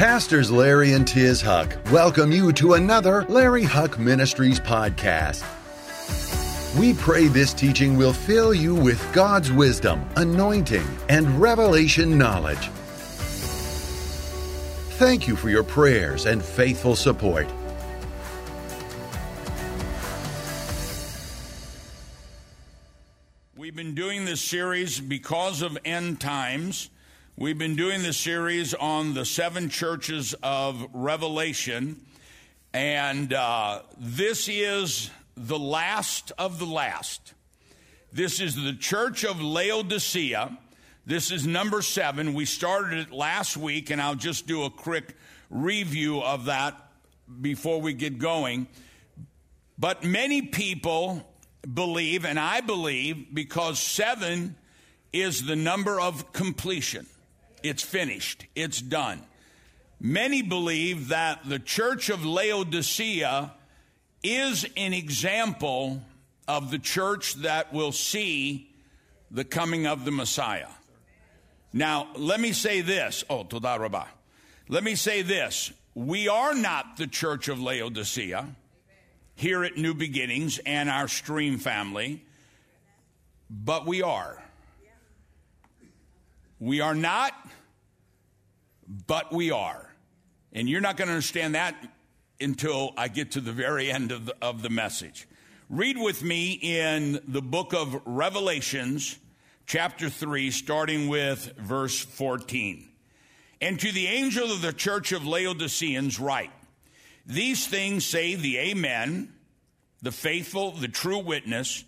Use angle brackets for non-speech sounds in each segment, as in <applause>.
Pastors Larry and Tiz Huch welcome you to another Larry Huch Ministries podcast. We pray this teaching will fill you with God's wisdom, anointing, and revelation knowledge. Thank you for your prayers and faithful support. We've been doing this series because of end times. We've been doing this series on the seven churches of Revelation. And uh, this is the last of the last. This is the church of Laodicea. This is number seven. We started it last week, and I'll just do a quick review of that before we get going. But many people believe, and I believe, because seven is the number of completion. It's finished, it's done. Many believe that the church of Laodicea is an example of the church that will see the coming of the Messiah. Now, let me say this. Oh, Todah Rabbah. Let me say this. We are not the church of Laodicea here at New Beginnings and our stream family, but we are. We are not, but we are. And you're not going to understand that until I get to the very end of the, of the message. Read with me in the book of Revelations, chapter 3, starting with verse 14. And to the angel of the church of Laodiceans, write These things say the Amen, the faithful, the true witness,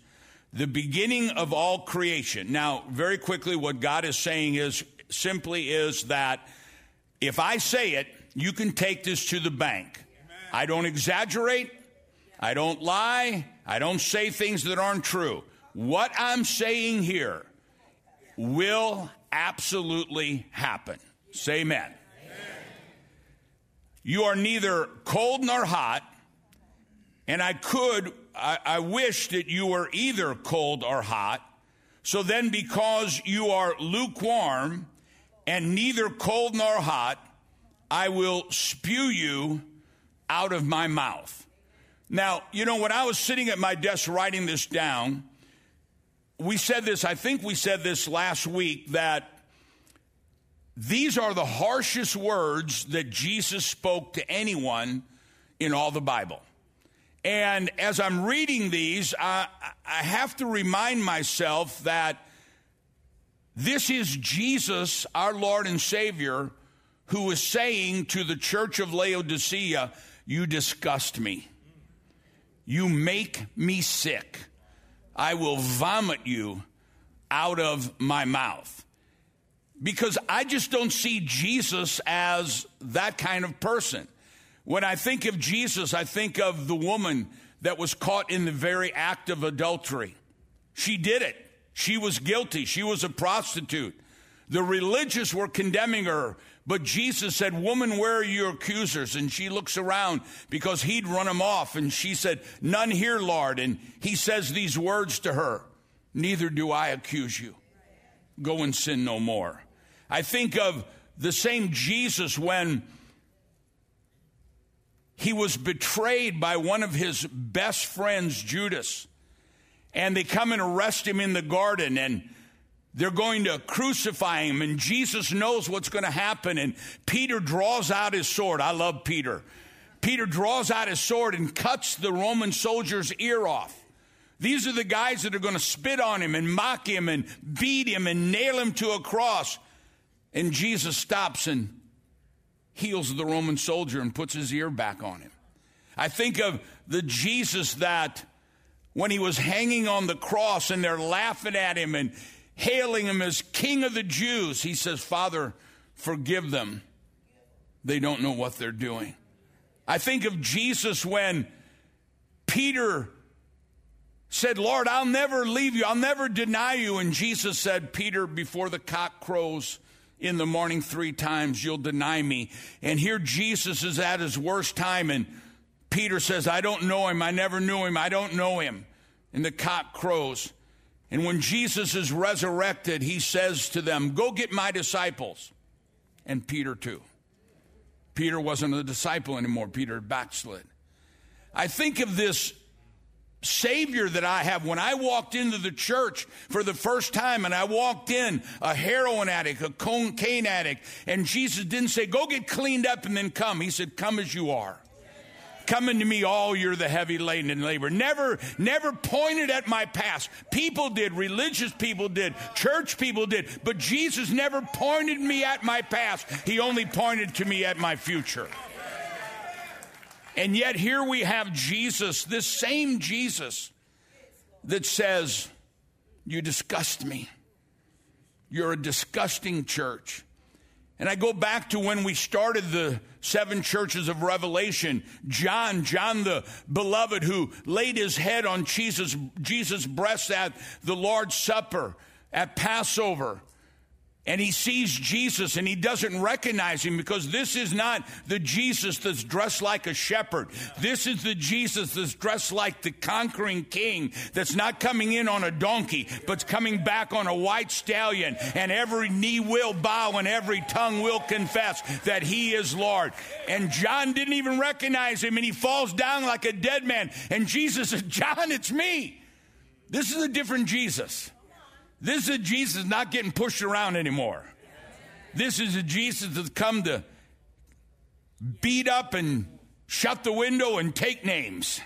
the beginning of all creation. Now, very quickly, what God is saying is simply is that if I say it, you can take this to the bank. I don't exaggerate. I don't lie. I don't say things that aren't true. What I'm saying here will absolutely happen. Say amen. amen. You are neither cold nor hot, and I could, I, I wish that you were either cold or hot. So then, because you are lukewarm and neither cold nor hot, I will spew you out of my mouth. Now, you know, when I was sitting at my desk writing this down, we said this, I think we said this last week, that these are the harshest words that Jesus spoke to anyone in all the Bible. And as I'm reading these, I, I have to remind myself that this is Jesus, our Lord and Savior, who is saying to the church of Laodicea, You disgust me. You make me sick. I will vomit you out of my mouth. Because I just don't see Jesus as that kind of person. When I think of Jesus, I think of the woman that was caught in the very act of adultery. She did it. She was guilty. She was a prostitute. The religious were condemning her, but Jesus said, Woman, where are your accusers? And she looks around because he'd run them off. And she said, None here, Lord. And he says these words to her Neither do I accuse you. Go and sin no more. I think of the same Jesus when he was betrayed by one of his best friends, Judas. And they come and arrest him in the garden and they're going to crucify him, and Jesus knows what's going to happen. And Peter draws out his sword. I love Peter. Peter draws out his sword and cuts the Roman soldier's ear off. These are the guys that are going to spit on him and mock him and beat him and nail him to a cross. And Jesus stops and heals the Roman soldier and puts his ear back on him. I think of the Jesus that when he was hanging on the cross and they're laughing at him and hailing him as King of the Jews, he says, Father, forgive them. They don't know what they're doing. I think of Jesus when Peter said, Lord, I'll never leave you, I'll never deny you. And Jesus said, Peter, before the cock crows, in the morning three times, you'll deny me. And here Jesus is at his worst time, and Peter says, I don't know him. I never knew him. I don't know him. And the cock crows. And when Jesus is resurrected, he says to them, Go get my disciples. And Peter too. Peter wasn't a disciple anymore, Peter backslid. I think of this Savior that I have. When I walked into the church for the first time and I walked in a heroin addict, a cocaine addict, and Jesus didn't say, Go get cleaned up and then come. He said, Come as you are. Come unto me, all you're the heavy laden and labor. Never, never pointed at my past. People did, religious people did, church people did, but Jesus never pointed me at my past. He only pointed to me at my future. And yet, here we have Jesus, this same Jesus that says, You disgust me. You're a disgusting church. And I go back to when we started the seven churches of Revelation. John, John the beloved, who laid his head on Jesus, Jesus' breast at the Lord's Supper, at Passover and he sees Jesus and he doesn't recognize him because this is not the Jesus that's dressed like a shepherd. This is the Jesus that's dressed like the conquering king that's not coming in on a donkey, but's coming back on a white stallion. And every knee will bow and every tongue will confess that he is Lord. And John didn't even recognize him and he falls down like a dead man. And Jesus says, John, it's me. This is a different Jesus. This is Jesus not getting pushed around anymore. This is a Jesus that's come to beat up and shut the window and take names.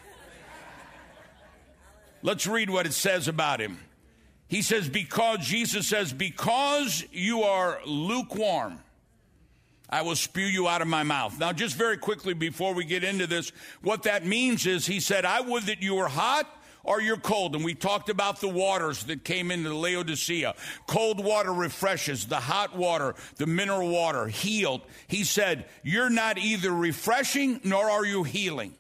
Let's read what it says about him. He says, because, Jesus says, because you are lukewarm, I will spew you out of my mouth. Now, just very quickly before we get into this, what that means is he said, I would that you were hot or you're cold. And we talked about the waters that came into Laodicea. Cold water refreshes, the hot water, the mineral water healed. He said, You're not either refreshing nor are you healing.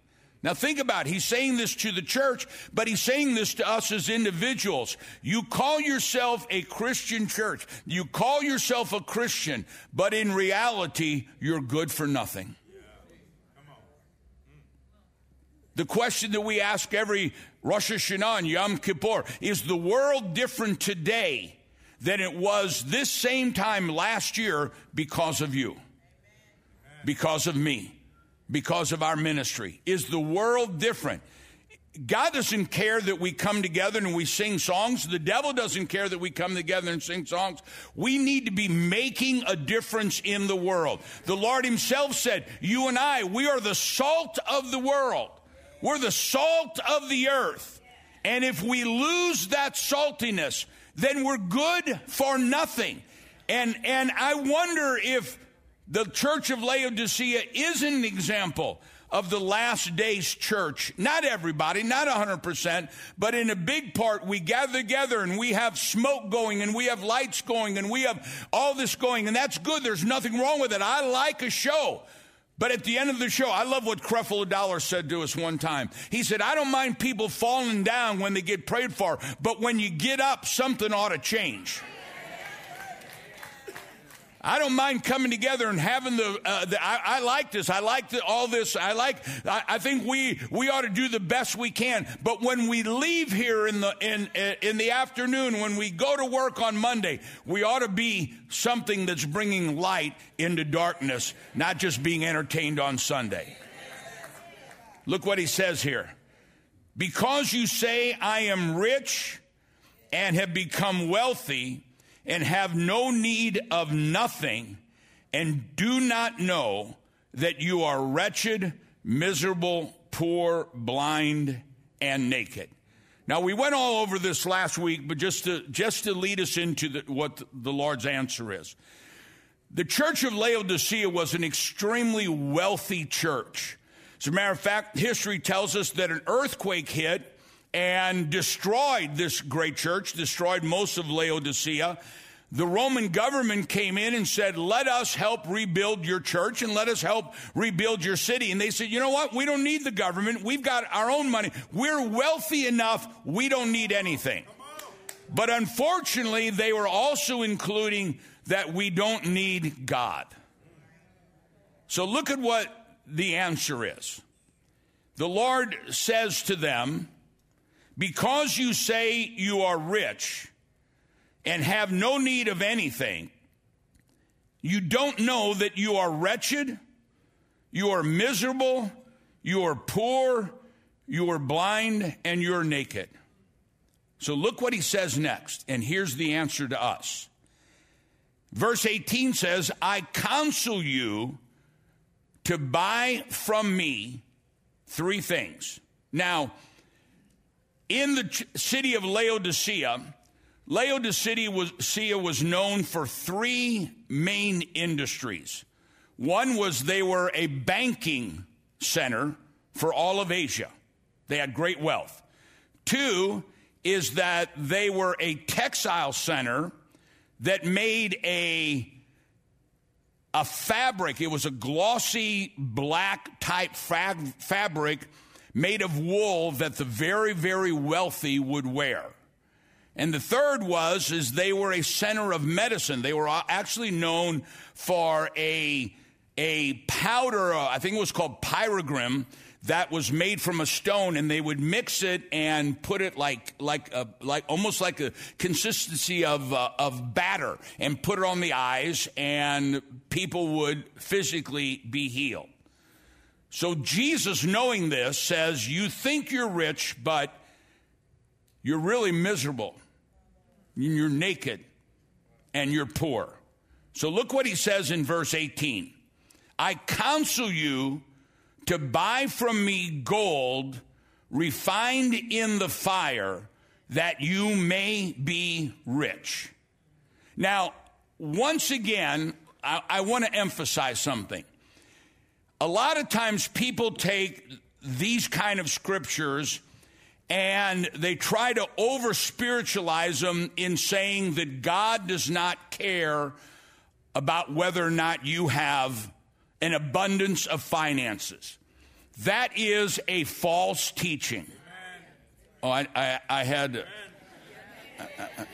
Now think about it. He's saying this to the church, but he's saying this to us as individuals. You call yourself a Christian church. You call yourself a Christian, but in reality, you're good for nothing. The question that we ask every Rosh Hashanah and Yom Kippur is the world different today than it was this same time last year because of you, because of me, because of our ministry? Is the world different? God doesn't care that we come together and we sing songs. The devil doesn't care that we come together and sing songs. We need to be making a difference in the world. The Lord Himself said, You and I, we are the salt of the world. We're the salt of the earth. And if we lose that saltiness, then we're good for nothing. And, and I wonder if the church of Laodicea is an example of the last days church. Not everybody, not 100%, but in a big part, we gather together and we have smoke going and we have lights going and we have all this going, and that's good. There's nothing wrong with it. I like a show. But at the end of the show, I love what Creflo Dollar said to us one time. He said, I don't mind people falling down when they get prayed for, but when you get up, something ought to change. I don't mind coming together and having the. Uh, the I, I, like this. I like the, all this. I like. I, I, think we we ought to do the best we can. But when we leave here in the in in the afternoon, when we go to work on Monday, we ought to be something that's bringing light into darkness, not just being entertained on Sunday. Look what he says here. Because you say I am rich and have become wealthy and have no need of nothing, and do not know that you are wretched, miserable, poor, blind, and naked. Now we went all over this last week, but just to just to lead us into the, what the Lord's answer is. The church of Laodicea was an extremely wealthy church. As a matter of fact, history tells us that an earthquake hit and destroyed this great church, destroyed most of Laodicea. The Roman government came in and said, Let us help rebuild your church and let us help rebuild your city. And they said, You know what? We don't need the government. We've got our own money. We're wealthy enough. We don't need anything. But unfortunately, they were also including that we don't need God. So look at what the answer is. The Lord says to them, Because you say you are rich and have no need of anything, you don't know that you are wretched, you are miserable, you are poor, you are blind, and you're naked. So look what he says next, and here's the answer to us. Verse 18 says, I counsel you to buy from me three things. Now, in the city of Laodicea, Laodicea was, known for three main industries. One was they were a banking center for all of Asia. They had great wealth. Two is that they were a textile center that made a a fabric. It was a glossy black type fab- fabric made of wool that the very very wealthy would wear. And the third was is they were a center of medicine. They were actually known for a a powder, uh, I think it was called pyrogrim, that was made from a stone, and they would mix it and put it like like a, like almost like a consistency of uh, of batter, and put it on the eyes, and people would physically be healed. So Jesus, knowing this, says, "You think you're rich, but you're really miserable. You're naked, and you're poor." So look what he says in verse 18. I counsel you to buy from me gold refined in the fire that you may be rich. Now, once again, I, I want to emphasize something. A lot of times people take these kind of scriptures and they try to over spiritualize them in saying that God does not care about whether or not you have an abundance of finances. That is a false teaching. Oh, I, I, I had. Uh, uh, uh,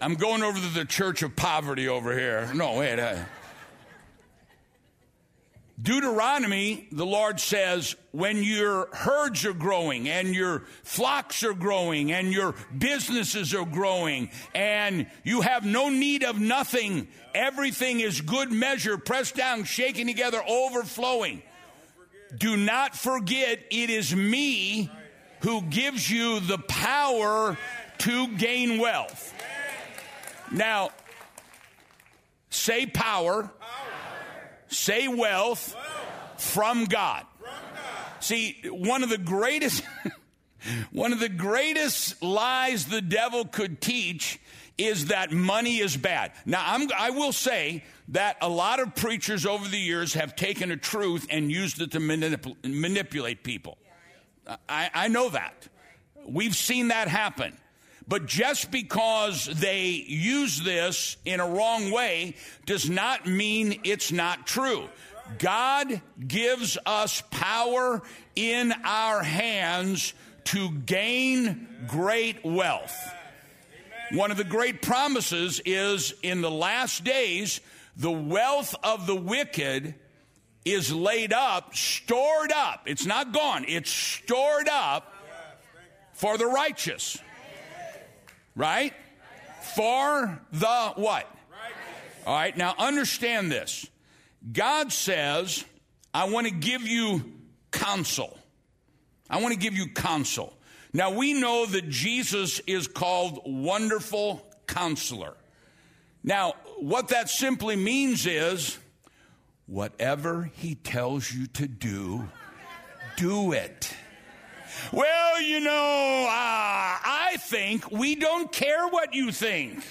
I, am going over to the church of poverty over here. No, wait. I, Deuteronomy, the Lord says, when your herds are growing and your flocks are growing and your businesses are growing and you have no need of nothing, everything is good measure, pressed down, shaken together, overflowing. Do not forget it is me who gives you the power to gain wealth. Now, say power say wealth, From, God. See, one of the greatest <laughs> one of the greatest lies the devil could teach is that money is bad. Now, I'm, I will say that a lot of preachers over the years have taken a truth and used it to manip- manipulate people. I, I know that. We've seen that happen. But just because they use this in a wrong way does not mean it's not true. God gives us power in our hands to gain great wealth. One of the great promises is in the last days, the wealth of the wicked is laid up, stored up. It's not gone, it's stored up for the righteous right? For the what? All right, now understand this. God says, I want to give you counsel. I want to give you counsel. Now we know that Jesus is called Wonderful Counselor. Now, what that simply means is whatever he tells you to do, do it. Well, you know, uh, I think we don't care what you think.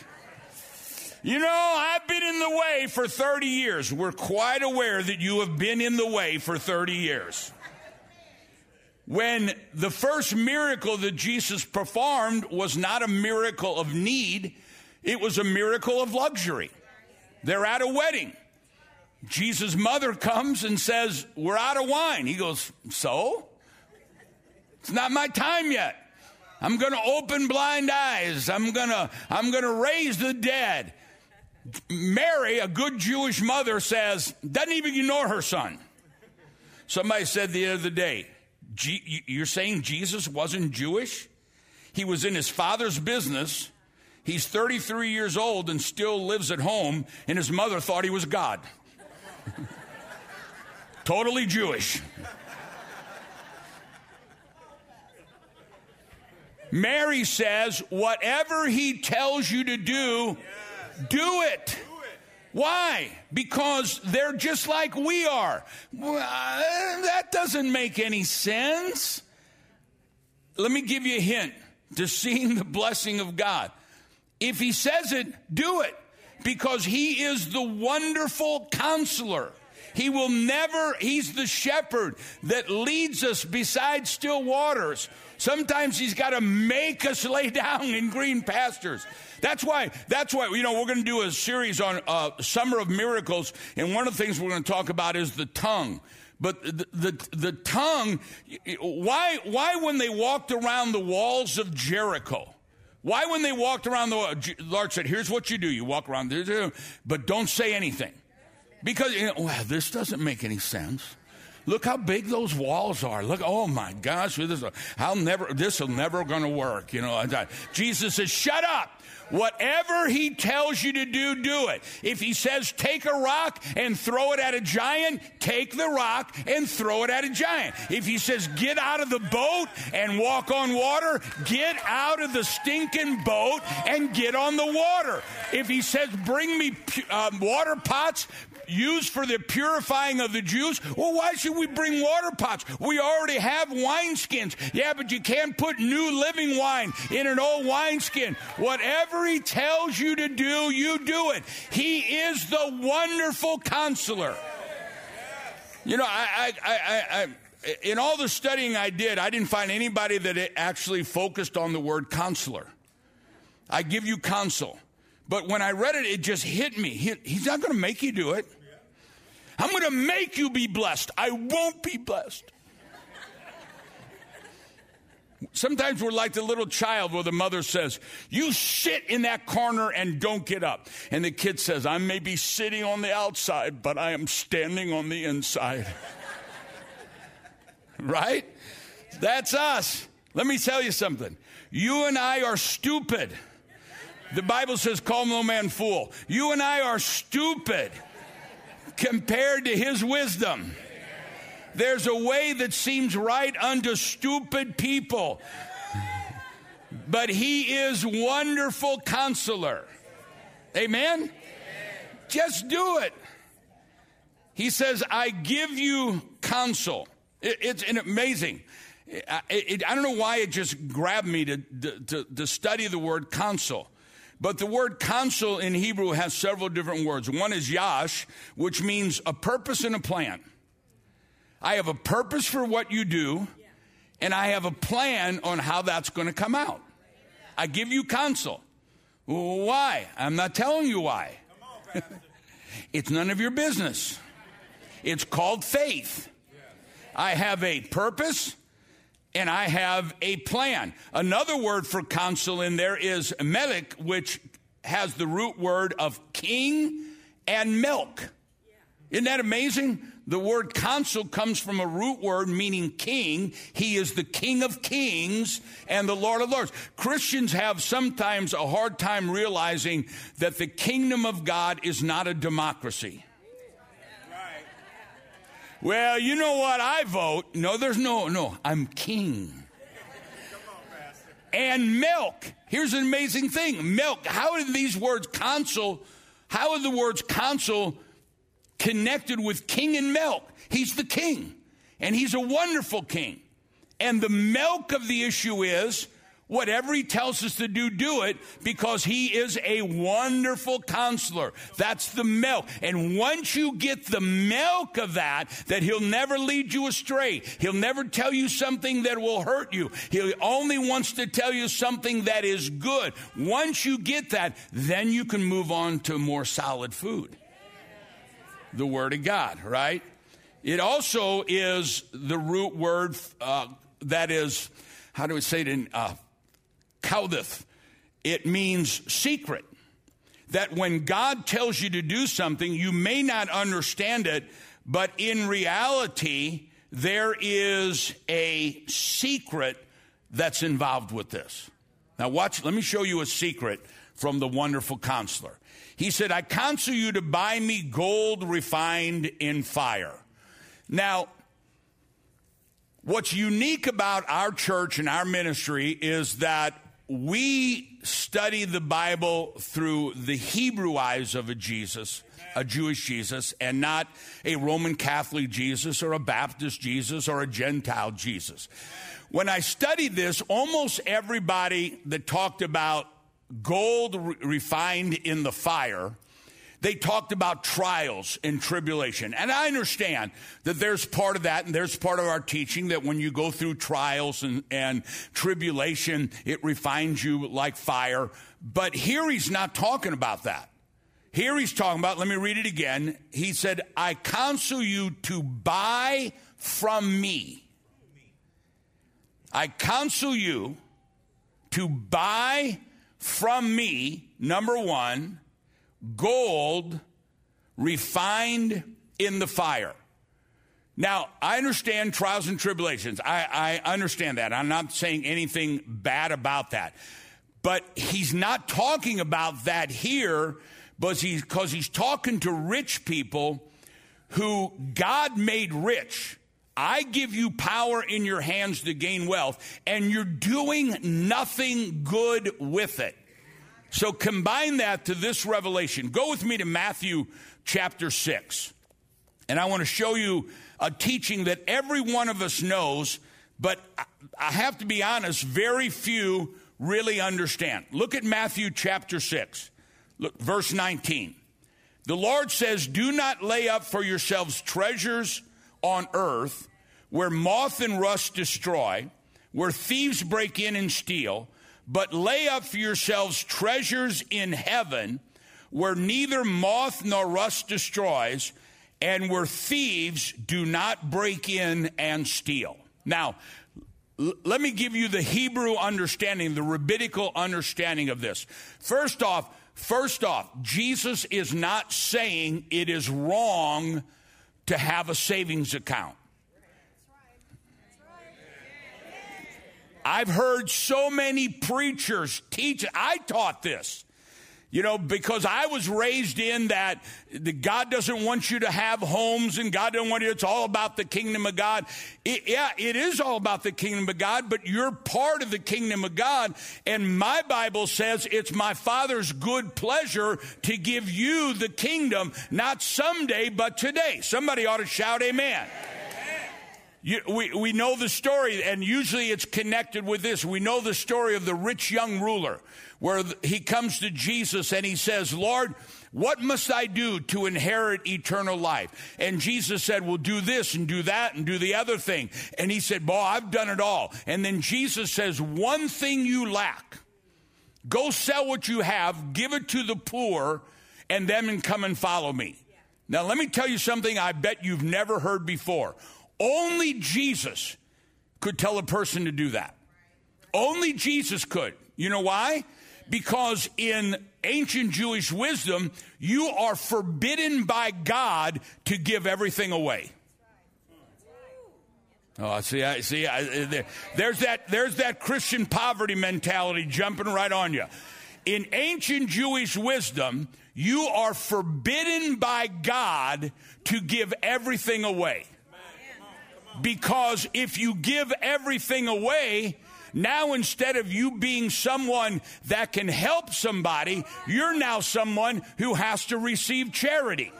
You know, I've been in the way for 30 years. We're quite aware that you have been in the way for 30 years. When the first miracle that Jesus performed was not a miracle of need, it was a miracle of luxury. They're at a wedding. Jesus' mother comes and says, We're out of wine. He goes, So? It's not my time yet. I'm going to open blind eyes. I'm going to I'm going to raise the dead. Mary, a good Jewish mother says, doesn't even ignore her son. Somebody said the other day, you're saying Jesus wasn't Jewish? He was in his father's business. He's 33 years old and still lives at home, and his mother thought he was God. <laughs> totally Jewish. Mary says, whatever he tells you to do, do it. Why? Because they're just like we are. Well, uh, that doesn't make any sense. Let me give you a hint to seeing the blessing of God. If he says it, do it because he is the wonderful counselor. He will never, he's the shepherd that leads us beside still waters. Sometimes he's got to make us <laughs> lay down in green pastures. That's why, that's why, you know, we're going to do a series on uh, Summer of Miracles, and one of the things we're going to talk about is the tongue. But the, the, the tongue, why, why when they walked around the walls of Jericho, why when they walked around the Lord said, here's what you do. You walk around, but don't say anything. Because, you know, well, this doesn't make any sense. Look how big those walls are. Look, oh my gosh, this, I'll never, this will never going to work. You know, Jesus says, shut up. Whatever he tells you to do, do it. If he says take a rock and throw it at a giant, take the rock and throw it at a giant. If he says get out of the boat and walk on water, get out of the stinking boat and get on the water. If he says bring me uh, water pots, used for the purifying of the Jews. Well, why should we bring water pots? We already have wineskins. Yeah, but you can't put new living wine in an old wineskin. Whatever he tells you to do, you do it. He is the wonderful counselor. You know, I, I, I, I in all the studying I did, I didn't find anybody that actually focused on the word counselor. I give you counsel. But when I read it, it just hit me. He, he's not going to make you do it. I'm going to make you be blessed. I won't be blessed. Sometimes we're like the little child where the mother says, You sit in that corner and don't get up. And the kid says, I may be sitting on the outside, but I am standing on the inside. <laughs> right? That's us. Let me tell you something. You and I are stupid. The Bible says, Call no man fool. You and I are stupid compared to his wisdom. There's a way that seems right unto stupid people, but he is wonderful counselor. Amen? Just do it. He says, I give you counsel. It, it's amazing. I don't know why it just grabbed me to, to, to study the word counsel. But the word counsel in Hebrew has several different words. One is yash, which means a purpose and a plan. I have a purpose for what you do, and I have a plan on how that's going to come out. I give you counsel. Why? I'm not telling you why. <laughs> it's none of your business. It's called faith. I have a purpose and I have a plan. Another word for counsel in there is melik, which has the root word of king and milk. Isn't that amazing? The word counsel comes from a root word meaning king. He is the king of kings and the Lord of lords. Christians have sometimes a hard time realizing that the kingdom of God is not a democracy. Well, you know what? I vote. No, there's no, no. I'm king. and milk. Here's an amazing thing milk. How are these words counsel? How are the words counsel connected with king and milk? He's the king, and he's a wonderful king. And the milk of the issue is Whatever he tells us to do, do it because he is a wonderful counselor. That's the milk. And once you get the milk of that, that he'll never lead you astray. He'll never tell you something that will hurt you. He only wants to tell you something that is good. Once you get that, then you can move on to more solid food. The Word of God, right? It also is the root word uh, that is, how do we say it in uh, Kaudith. It means secret. That when God tells you to do something, you may not understand it, but in reality, there is a secret that's involved with this. Now, watch, let me show you a secret from the wonderful counselor. He said, I counsel you to buy me gold refined in fire. Now, what's unique about our church and our ministry is that we study the Bible through the Hebrew eyes of a Jesus, a Jewish Jesus, and not a Roman Catholic Jesus or a Baptist Jesus or a Gentile Jesus. When I studied this, almost everybody that talked about gold re- refined in the fire they talked about trials and tribulation. And I understand that there's part of that, and there's part of our teaching that when you go through trials and, and tribulation, it refines you like fire. But here he's not talking about that. Here he's talking about, let me read it again. He said, I counsel you to buy from me. I counsel you to buy from me, number one, gold refined in the fire. Now, I understand trials and tribulations. I, I, understand that. I'm not saying anything bad about that. But he's not talking about that here because he's, he's talking to rich people who God made rich. I give you power in your hands to gain wealth, and you're doing nothing good with it. So combine that to this revelation. Go with me to Matthew chapter 6. And I want to show you a teaching that every one of us knows, but I have to be honest, very few really understand. Look at Matthew chapter 6, Look, verse 19. The Lord says, Do not lay up for yourselves treasures on earth where moth and rust destroy, where thieves break in and steal but lay up for yourselves treasures in heaven where neither moth nor rust destroys and where thieves do not break in and steal. Now, l- let me give you the Hebrew understanding, the rabbinical understanding of this. First off, first off, Jesus is not saying it is wrong to have a savings account. I've heard so many preachers teach. I taught this. You know, because I was raised in that God doesn't want you to have homes and God doesn't want you, it's all about the kingdom of God. It, yeah, it is all about the kingdom of God, but you're part of the kingdom of God. And my Bible says it's my Father's good pleasure to give you the kingdom, not someday, but today. Somebody ought to shout, Amen. You, we, we know the story, and usually it's connected with this. We know the story of the rich young ruler, where he comes to Jesus and he says, Lord, what must I do to inherit eternal life? And Jesus said, Well, do this and do that and do the other thing. And he said, Boy, I've done it all. And then Jesus says, One thing you lack. Go sell what you have, give it to the poor, and then come and follow me. Now, let me tell you something I bet you've never heard before. Only Jesus could tell a person to do that. Only Jesus could. You know why? Because in ancient Jewish wisdom, you are forbidden by God to give everything away. Oh, see, I see. I, there, there's that. There's that Christian poverty mentality jumping right on you. In ancient Jewish wisdom, you are forbidden by God to give everything away. Because if you give everything away, now instead of you being someone that can help somebody, you're now someone who has to receive charity.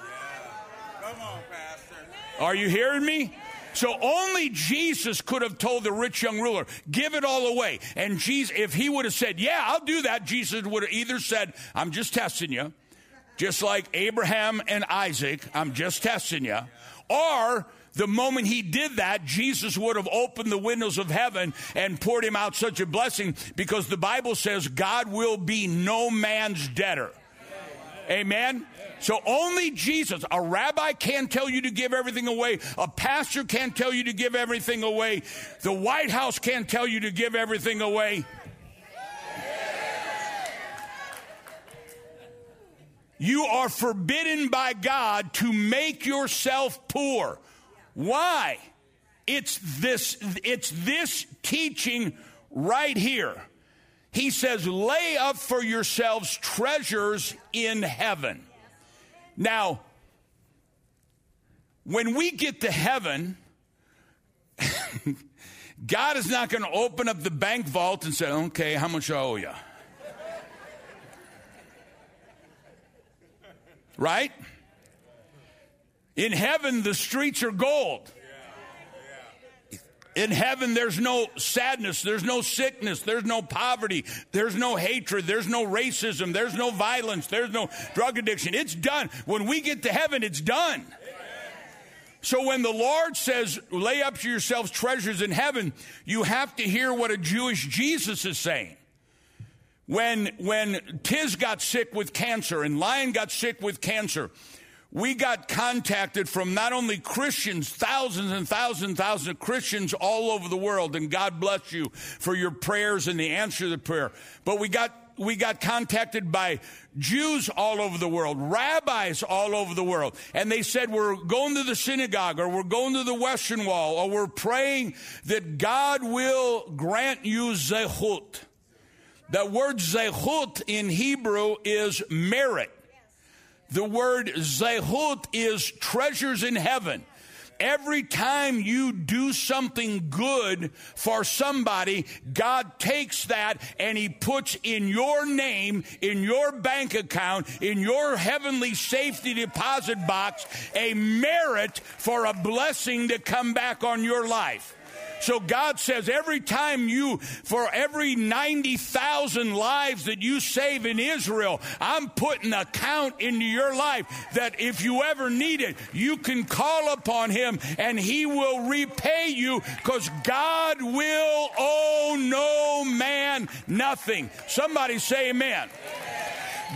Come on, Pastor. Are you hearing me? So only Jesus could have told the rich young ruler, give it all away. And Jesus, if he would have said, yeah, I'll do that, Jesus would have either said, I'm just testing you, just like Abraham and Isaac, I'm just testing you, or the moment he did that, Jesus would have opened the windows of heaven and poured him out such a blessing because the Bible says God will be no man's debtor. Amen. So only Jesus, a rabbi can't tell you to give everything away. A pastor can't tell you to give everything away. The White House can't tell you to give everything away. You are forbidden by God to make yourself poor. Why? It's this, it's this teaching right here. He says, lay up for yourselves treasures in heaven. Now, when we get to heaven, <laughs> God is not going to open up the bank vault and say, okay, how much I owe you? <laughs> right? In heaven, the streets are gold. In heaven, there's no sadness, there's no sickness, there's no poverty, there's no hatred, there's no racism, there's no violence, there's no drug addiction. It's done. When we get to heaven, it's done. So when the Lord says, lay up to yourselves treasures in heaven, you have to hear what a Jewish Jesus is saying. When, when Tiz got sick with cancer and Lion got sick with cancer, we got contacted from not only Christians, thousands and thousands and thousands of Christians all over the world, and God bless you for your prayers and the answer to the prayer. But we got we got contacted by Jews all over the world, rabbis all over the world, and they said, We're going to the synagogue, or we're going to the Western Wall, or we're praying that God will grant you zehut. The word zehut in Hebrew is merit. The word zehut is treasures in heaven. Every time you do something good for somebody, God takes that and He puts in your name, in your bank account, in your heavenly safety deposit box, a merit for a blessing to come back on your life. So God says every time you, for every 90,000 lives that you save in Israel, I'm putting a count into your life that if you ever need it, you can call upon Him and He will repay you because God will owe no man nothing. Somebody say amen.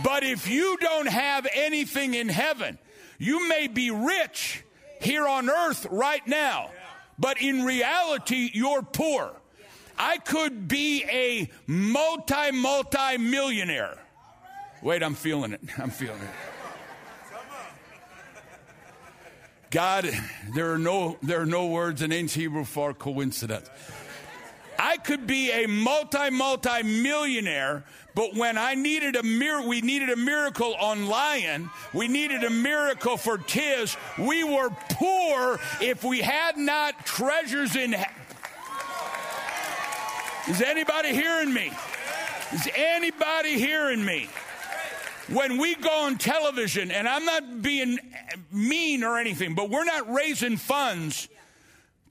But if you don't have anything in heaven, you may be rich here on earth right now but in reality, you're poor. I could be a multi, multi millionaire. Wait, I'm feeling it. <laughs> I'm feeling it. God, there are no there are no words in ancient Hebrew for coincidence. I could be a multi multi millionaire, but when I needed a mir- we needed a miracle on Lion, we needed a miracle for Tiz. We were poor if we had not treasures in. heaven. Is anybody hearing me? Is anybody hearing me? When we go on television, and I'm not being mean or anything, but we're not raising funds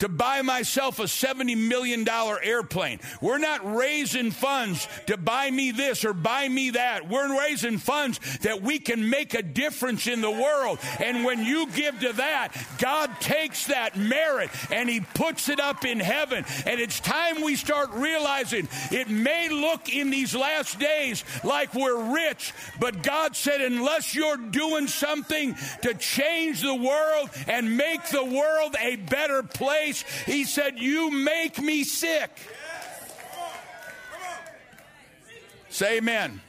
to buy myself a $70 million airplane. We're not raising funds to buy me this or buy me that. We're raising funds that we can make a difference in the world. And when you give to that, God takes that merit and He puts it up in heaven. And it's time we start realizing it may look in these last days like we're rich, but God said, unless you're doing something to change the world and make the world a better place, place. He said, You make me sick. Say amen.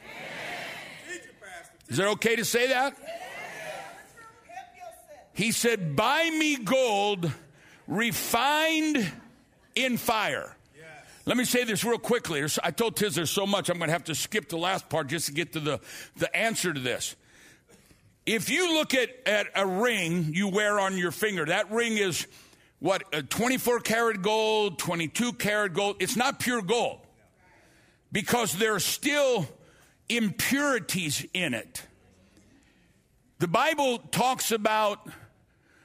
Is it okay to say that? He said, Buy me gold refined in fire. Let me say this real quickly. I told Tiz there's so much, I'm going to have to skip the last part just to get to the, the answer to this. If you look at, at a ring you wear on your finger, that ring is what, 24 karat gold, 22 karat gold. It's not pure gold because there are still impurities in it. The Bible talks about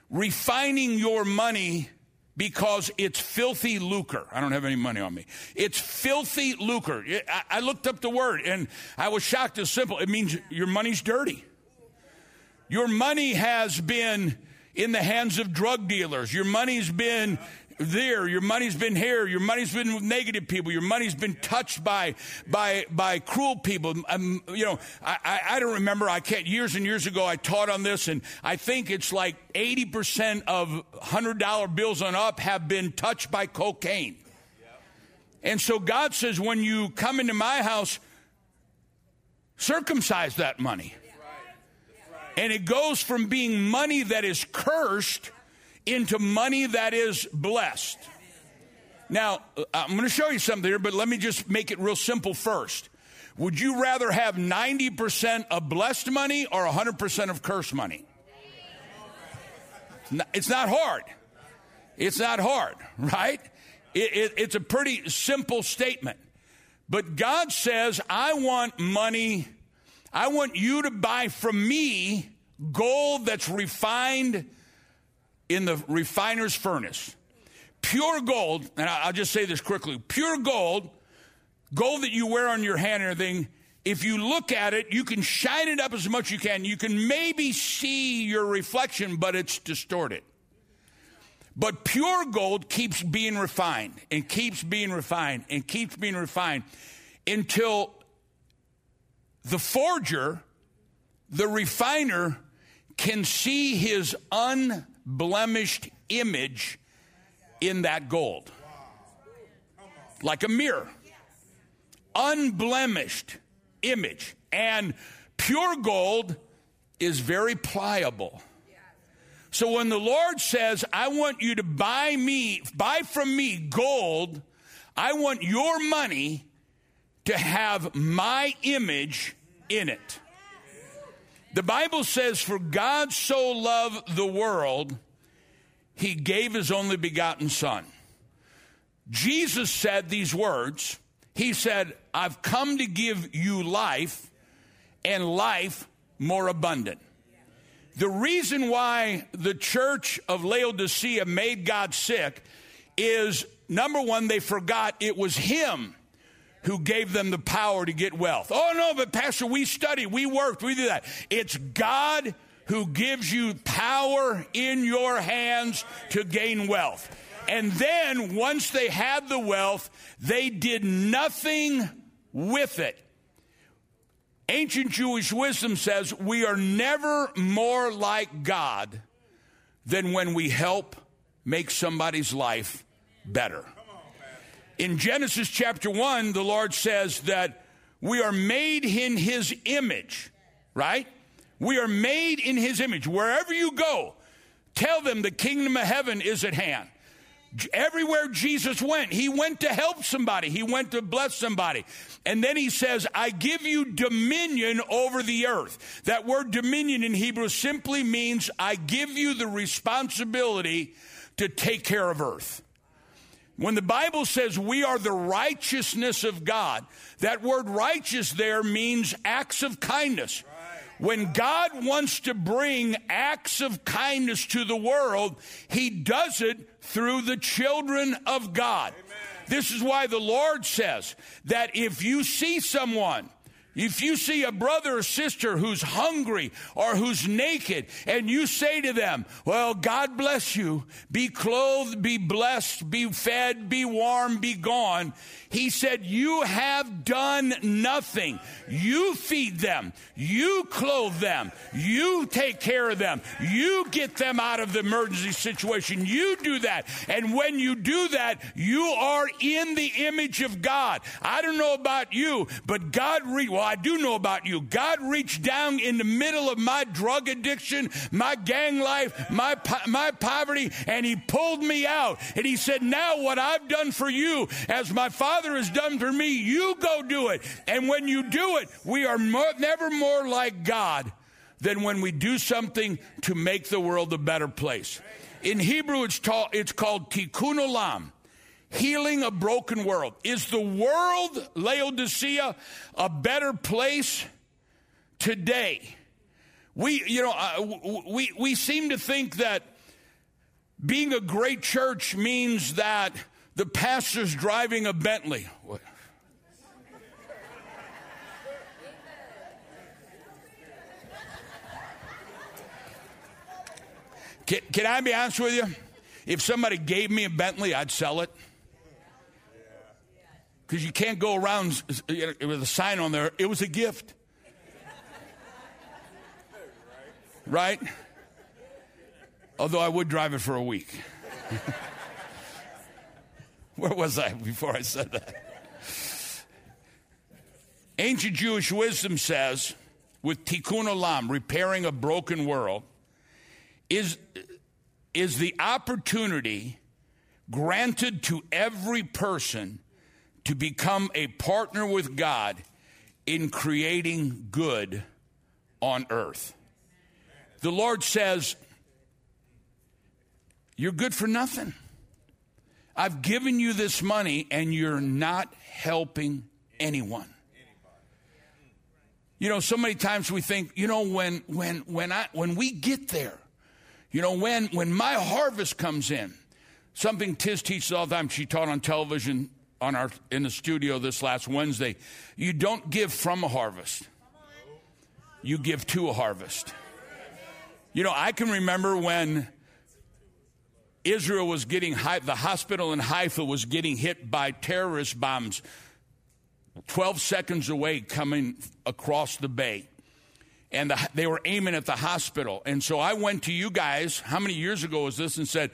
refining your money because it's filthy lucre. I don't have any money on me. It's filthy lucre. I looked up the word and I was shocked. It's simple. It means your money's dirty. Your money has been in the hands of drug dealers. Your money's been there. Your money's been here. Your money's been with negative people. Your money's been touched by by by cruel people. Um, you know, I, I, I don't remember. I can't. Years and years ago, I taught on this, and I think it's like eighty percent of hundred dollar bills on up have been touched by cocaine. And so God says, when you come into my house, circumcise that money. And it goes from being money that is cursed into money that is blessed. Now, uh, I'm going to show you something here, but let me just make it real simple first. Would you rather have 90% of blessed money or 100% of cursed money? It's not hard. It's not hard, <laughs> right? It, it, it's a pretty simple statement. But God says, I want money, I want you to buy from me gold that's refined in the refiner's furnace. Pure gold, and I'll just say this quickly pure gold, gold that you wear on your hand and everything, if you look at it, you can shine it up as much as you can. You can maybe see your reflection, but it's distorted. But pure gold keeps being refined and keeps being refined and keeps being refined until the forger, the refiner, can see his unblemished image in that gold. Like a mirror. Unblemished image. And pure gold is very pliable. So when the Lord says, I want you to buy me, buy from me gold, I want your money to have my image in it. The Bible says, For God so loved the world, he gave his only begotten Son. Jesus said these words. He said, I've come to give you life and life more abundant. The reason why the church of Laodicea made God sick is number one, they forgot it was Him who gave them the power to get wealth. Oh, no, but Pastor, we studied, we worked, we did that. It's God who gives you power in your hands to gain wealth. And then once they had the wealth, they did nothing with it. Ancient Jewish wisdom says we are never more like God than when we help make somebody's life better. In Genesis chapter 1, the Lord says that we are made in His image, right? We are made in His image. Wherever you go, tell them the kingdom of heaven is at hand. Everywhere Jesus went, he went to help somebody, he went to bless somebody. And then he says, I give you dominion over the earth. That word dominion in Hebrew simply means I give you the responsibility to take care of earth. When the Bible says we are the righteousness of God, that word righteous there means acts of kindness. When God wants to bring acts of kindness to the world, He does it through the children of God. Amen. This is why the Lord says that if you see someone if you see a brother or sister who's hungry or who's naked and you say to them, Well, God bless you, be clothed, be blessed, be fed, be warm, be gone, he said, You have done nothing. You feed them, you clothe them, you take care of them, you get them out of the emergency situation. You do that. And when you do that, you are in the image of God. I don't know about you, but God, re- well, I do know about you. God reached down in the middle of my drug addiction, my gang life, my, po- my poverty, and He pulled me out. And He said, Now what I've done for you as my Father has done for me, you go do it. And when you do it, we are more, never more like God than when we do something to make the world a better place. In Hebrew, it's, ta- it's called tikkun olam healing a broken world. Is the world, Laodicea, a better place today? We, you know, uh, we, we seem to think that being a great church means that the pastor's driving a Bentley. What? Can, can I be honest with you? If somebody gave me a Bentley, I'd sell it because you can't go around with a sign on there. It was a gift. Right? Although I would drive it for a week. <laughs> Where was I before I said that? Ancient Jewish wisdom says, with tikkun olam, repairing a broken world, is, is the opportunity granted to every person to become a partner with God in creating good on earth. The Lord says, you're good for nothing. I've given you this money and you're not helping anyone. You know, so many times we think, you know, when when when I when we get there, you know, when when my harvest comes in, something Tiz teaches all the time. She taught on television on our in the studio this last Wednesday. You don't give from a harvest. You give to a harvest. You know, I can remember when Israel was getting the hospital in Haifa was getting hit by terrorist bombs 12 seconds away coming across the bay. And the, they were aiming at the hospital. And so I went to you guys, how many years ago was this, and said,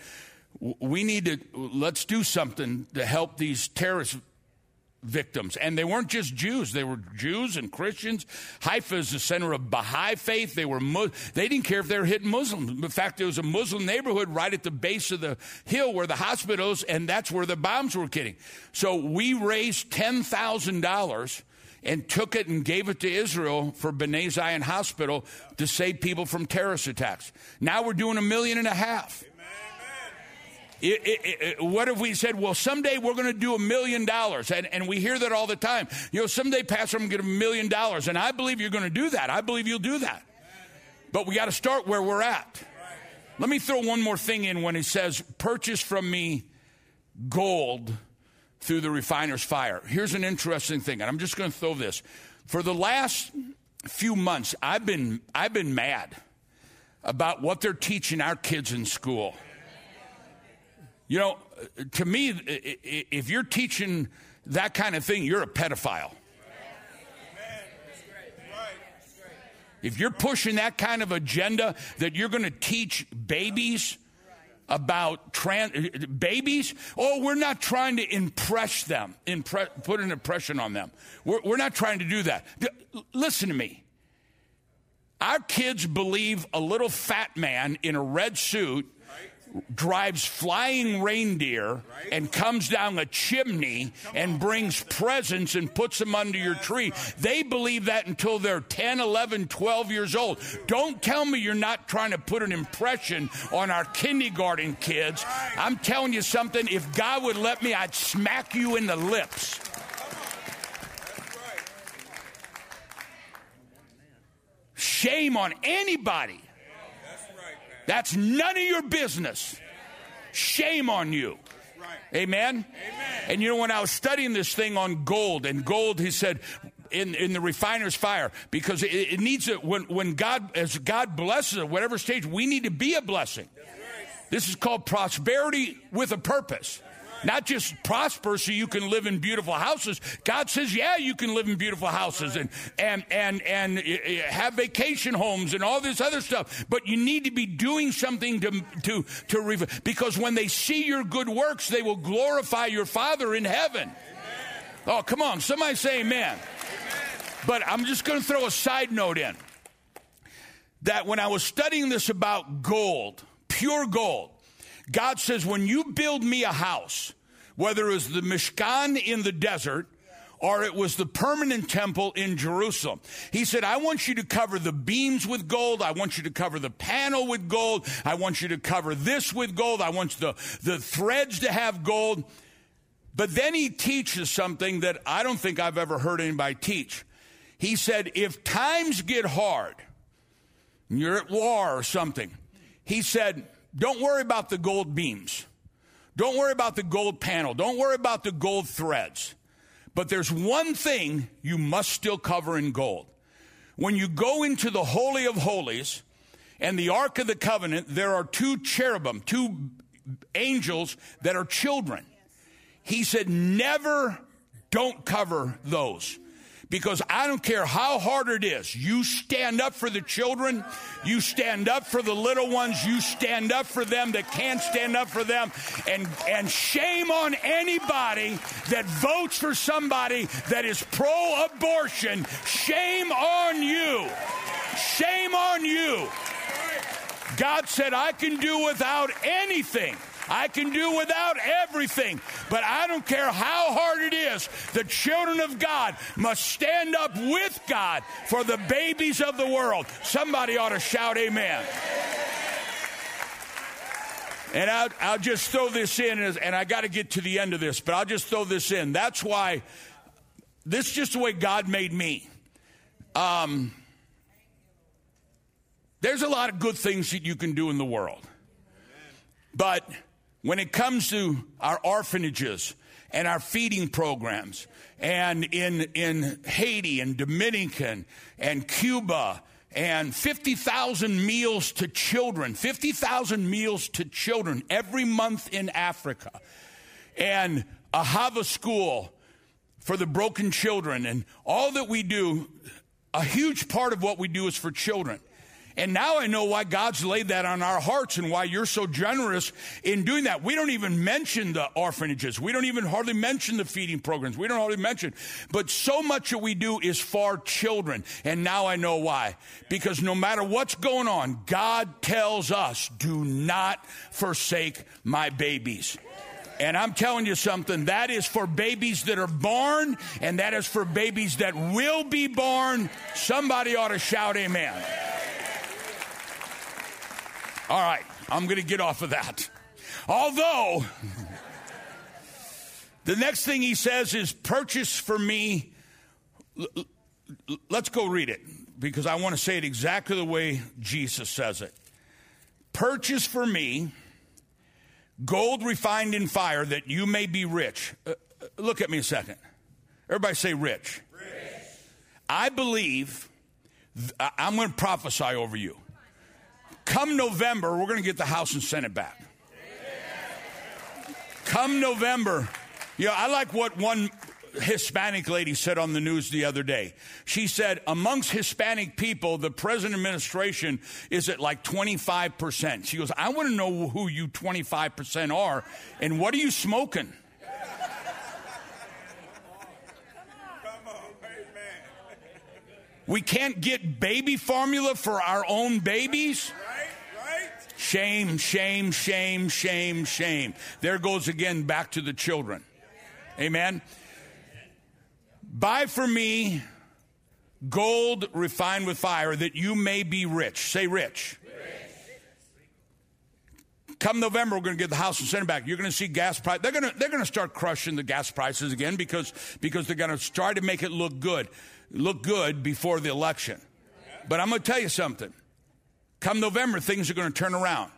we need to, let's do something to help these terrorist victims. And they weren't just Jews, they were Jews and Christians. Haifa is the center of Baha'i faith. They were they didn't care if they were hitting Muslims. In fact, there was a Muslim neighborhood right at the base of the hill where the hospitals, and that's where the bombs were getting. So we raised $10,000 and took it and gave it to Israel for B'nai Zion Hospital to save people from terrorist attacks. Now we're doing a million and a half. It, it, what if we said, well, someday we're going to do a million dollars? And we hear that all the time. You know, someday, Pastor, I'm going to get a million dollars. And I believe you're going to do that. I believe you'll do that. But we got to start where we're at. Let me throw one more thing in when he says, purchase from me gold through the refiner's fire. Here's an interesting thing, and I'm just going to throw this. For the last few months, I've been, I've been mad about what they're teaching our kids in school. You know, uh, to me, if you're teaching that kind of thing, you're a pedophile. If you're pushing that kind of agenda that you're going to teach babies about trans uh, babies, oh, we're not trying to impress them, impre- put an impression on them. We're, we're not trying to do that. listen to me. Our kids believe a little fat man in a red suit drives flying reindeer and comes down a chimney and brings presents and puts them under your tree. They believe that until they're 10, 11, 12 years old. Don't tell me you're not trying to put an impression on our kindergarten kids. I'm telling you something, if God would let me, I'd smack you in the lips. Shame on anybody that's none of your business. Shame on you. Amen? Amen? And you know, when I was studying this thing on gold, and gold, he said, in, in the refiner's fire, because it, it needs it when, when God, as God blesses at whatever stage, we need to be a blessing. This is called prosperity with a purpose. Not just prosper so you can live in beautiful houses. God says, yeah, you can live in beautiful houses and and and and uh, uh, have vacation homes and all this other stuff. But you need to be doing something to to to because when they see your good works, they will glorify your Father in heaven. Amen. Oh, come on, somebody say amen. amen. But I'm just going to throw a side note in that when I was studying this about gold, pure gold, God says, when you build me a house, whether it was the Mishkan in the desert or it was the permanent temple in Jerusalem. He said, I want you to cover the beams with gold. I want you to cover the panel with gold. I want you to cover this with gold. I want the, the threads to have gold. But then he teaches something that I don't think I've ever heard anybody teach. He said, if times get hard, and you're at war or something, he said, don't worry about the gold beams. Don't worry about the gold panel. Don't worry about the gold threads. But there's one thing you must still cover in gold. When you go into the Holy of Holies and the Ark of the Covenant, there are two cherubim, two angels that are children. He said, never don't cover those because I don't care how hard it is. You stand up for the children. You stand up for the little ones. You stand up for them that can't stand up for them. And, and shame on anybody that votes for somebody that is pro abortion. Shame on you. Shame on you. God said, I can do without anything. I can do without everything, but I don't care how hard it is. The children of God must stand up with God for the babies of the world. Somebody ought to shout, Amen. And I'll, I'll just throw this in, and I got to get to the end of this, but I'll just throw this in. That's why this is just the way God made me. Um, there's a lot of good things that you can do in the world. But when it comes to our orphanages and our feeding programs, and in, in Haiti and Dominican and Cuba and 50,000 meals to children, 50,000 meals to children every month in Africa, and a Hava school for the broken children, and all that we do, a huge part of what we do is for children. And now I know why God's laid that on our hearts and why you're so generous in doing that. We don't even mention the orphanages. We don't even hardly mention the feeding programs. We don't hardly mention. But so much that we do is for children. And now I know why. Because no matter what's going on, God tells us, do not forsake my babies. And I'm telling you something, that is for babies that are born, and that is for babies that will be born. Somebody ought to shout amen. All right, I'm going to get off of that. Although, the next thing he says is purchase for me. Let's go read it because I want to say it exactly the way Jesus says it. Purchase for me gold refined in fire that you may be rich. Uh, uh look at me a second. Everybody say rich. rich. I believe, th- I'm going to prophesy over you. Come November, we're going to get the House and Senate back. Come November, you know, I like what one Hispanic lady said on the news the other day. She said, amongst Hispanic people, the present administration is at like 25%. She goes, I want to know who you 25% are and what are you smoking? We can't get baby formula for our own babies? Shame, shame, shame, shame, shame. There goes again back to the children. Amen. Buy for me gold refined with fire that you may be rich. Say rich. Come November, we're going to get the House and Senate back. You're going to see gas price. They're going to they're going to start crushing the gas prices again because because they're going to try to make it look good, look good before the election. But I'm going to tell you something. Come November, things are going to turn around.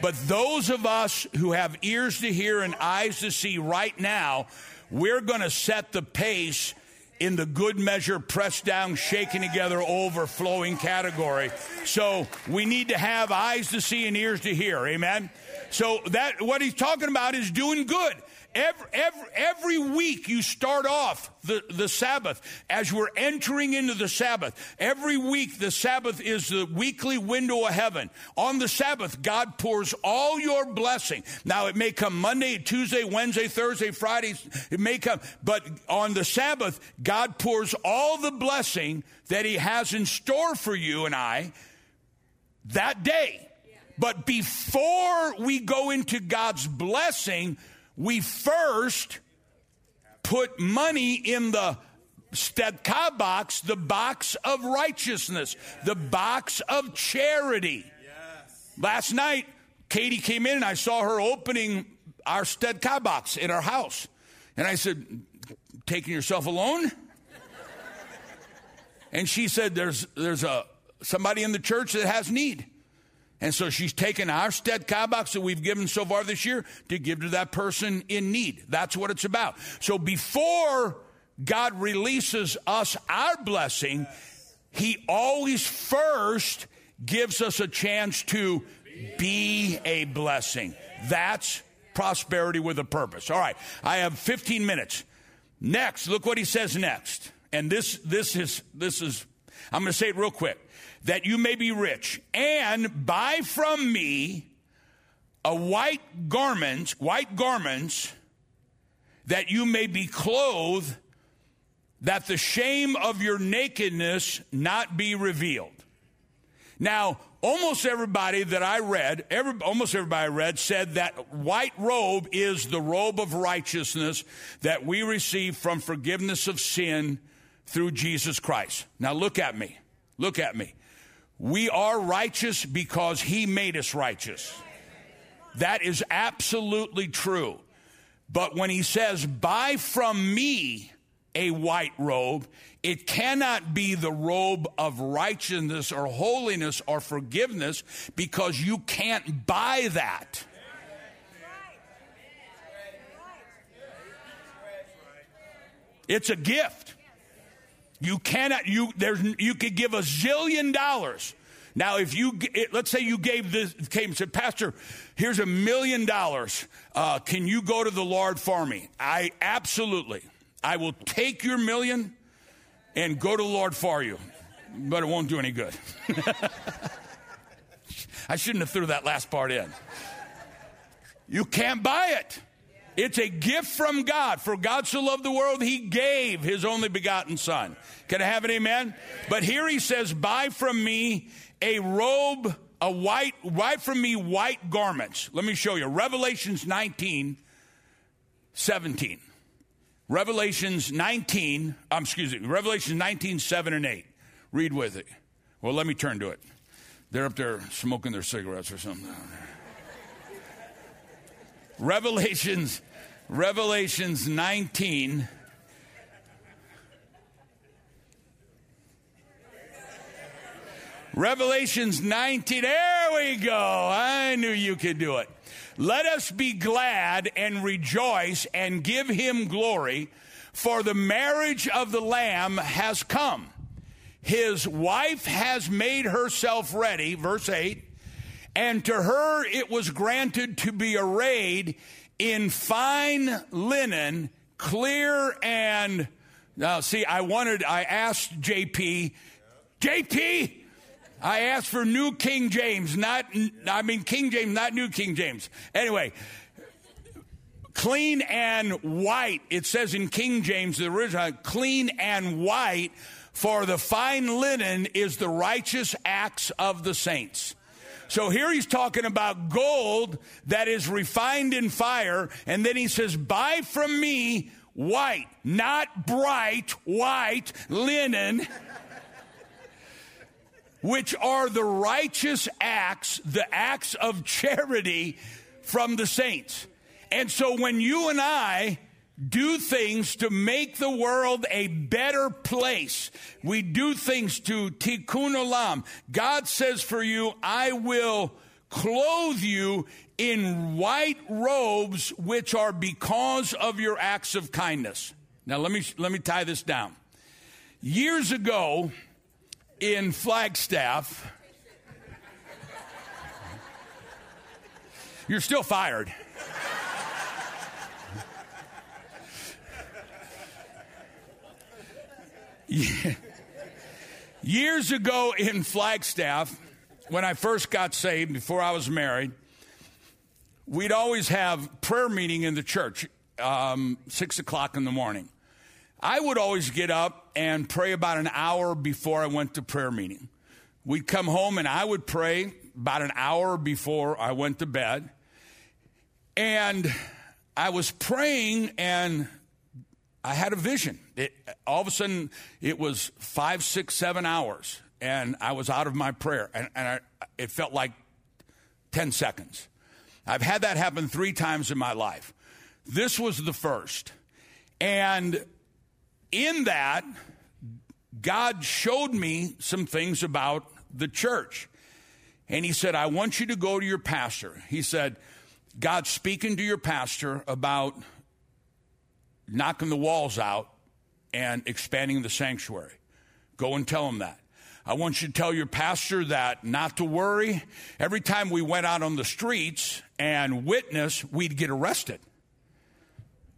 But those of us who have ears to hear and eyes to see right now, we're going to set the pace in the good measure, pressed down, shaken together, overflowing category. So we need to have eyes to see and ears to hear. Amen. So that what he's talking about is doing good. Every, every, every week you start off the, the Sabbath as we're entering into the Sabbath. Every week the Sabbath is the weekly window of heaven. On the Sabbath, God pours all your blessing. Now it may come Monday, Tuesday, Wednesday, Thursday, Friday. It may come, but on the Sabbath, God pours all the blessing that he has in store for you and I that day. But before we go into God's blessing, we first put money in the tzedakah box, the box of righteousness, the box of charity. Last night, Katie came in and I saw her opening our tzedakah box in our house. And I said, Taking yourself alone? and she said, There's, there's a, somebody in the church that has need. And so she's taken our tzedakah box that we've given so far this year to give to that person in need. That's what it's about. So before God releases us our blessing, He always first gives us a chance to be a blessing. That's prosperity with a purpose. All right, I have 15 minutes. Next, look what he says next. And this this is this is I'm going to say it real quick that you may be rich, and buy from me a white garment, white garments, that you may be clothed, that the shame of your nakedness not be revealed. Now, almost everybody that I read, every, almost everybody I read said that white robe is the robe of righteousness that we receive from forgiveness of sin through Jesus Christ. Now look at me. Look at me. We are righteous because he made us righteous. That is absolutely true. But when he says, buy from me a white robe, it cannot be the robe of righteousness or holiness or forgiveness because you can't buy that. It's a gift. You cannot, you, there's, you could give a zillion dollars. Now, if you, let's say you gave this, came and said, Pastor, here's a million dollars. Uh, can you go to the Lord for me? I absolutely. I will take your million and go to the Lord for you, but it won't do any good. <laughs> I shouldn't have threw that last part in. You can't buy it. It's a gift from God. For God so loved the world, he gave his only begotten Son. Can I have an amen? But here he says, Buy from me a robe, a white, buy from me white garments. Let me show you. Revelations 19, 17. Revelations 19, um, excuse me, Revelations 19, 7 and 8. Read with it. Well, let me turn to it. They're up there smoking their cigarettes or something. <laughs> Revelations, Revelations 19. Revelations 19. There we go. I knew you could do it. Let us be glad and rejoice and give him glory, for the marriage of the Lamb has come. His wife has made herself ready, verse 8, and to her it was granted to be arrayed in fine linen, clear and. Now, see, I wanted, I asked JP, JP, I asked for New King James, not, I mean, King James, not New King James. Anyway, clean and white. It says in King James, the original, clean and white, for the fine linen is the righteous acts of the saints. So here he's talking about gold that is refined in fire, and then he says, Buy from me white, not bright white linen which are the righteous acts, the acts of charity from the saints. And so when you and I do things to make the world a better place, we do things to tikkun olam. God says for you, I will clothe you in white robes, which are because of your acts of kindness. Now let me let me tie this down. Years ago, in Flagstaff. You're still fired. Years ago in Flagstaff, when I first got saved, before I was married, we'd always have prayer meeting in the church, um, six o'clock in the morning. I would always get up and pray about an hour before I went to prayer meeting. We'd come home and I would pray about an hour before I went to bed. And I was praying and I had a vision. It, all of a sudden, it was five, six, seven hours, and I was out of my prayer, and, and I, it felt like 10 seconds. I've had that happen three times in my life. This was the first. And in that, God showed me some things about the church. And he said, I want you to go to your pastor. He said, God's speaking to your pastor about knocking the walls out and expanding the sanctuary. Go and tell him that. I want you to tell your pastor that not to worry. Every time we went out on the streets and witness, we'd get arrested.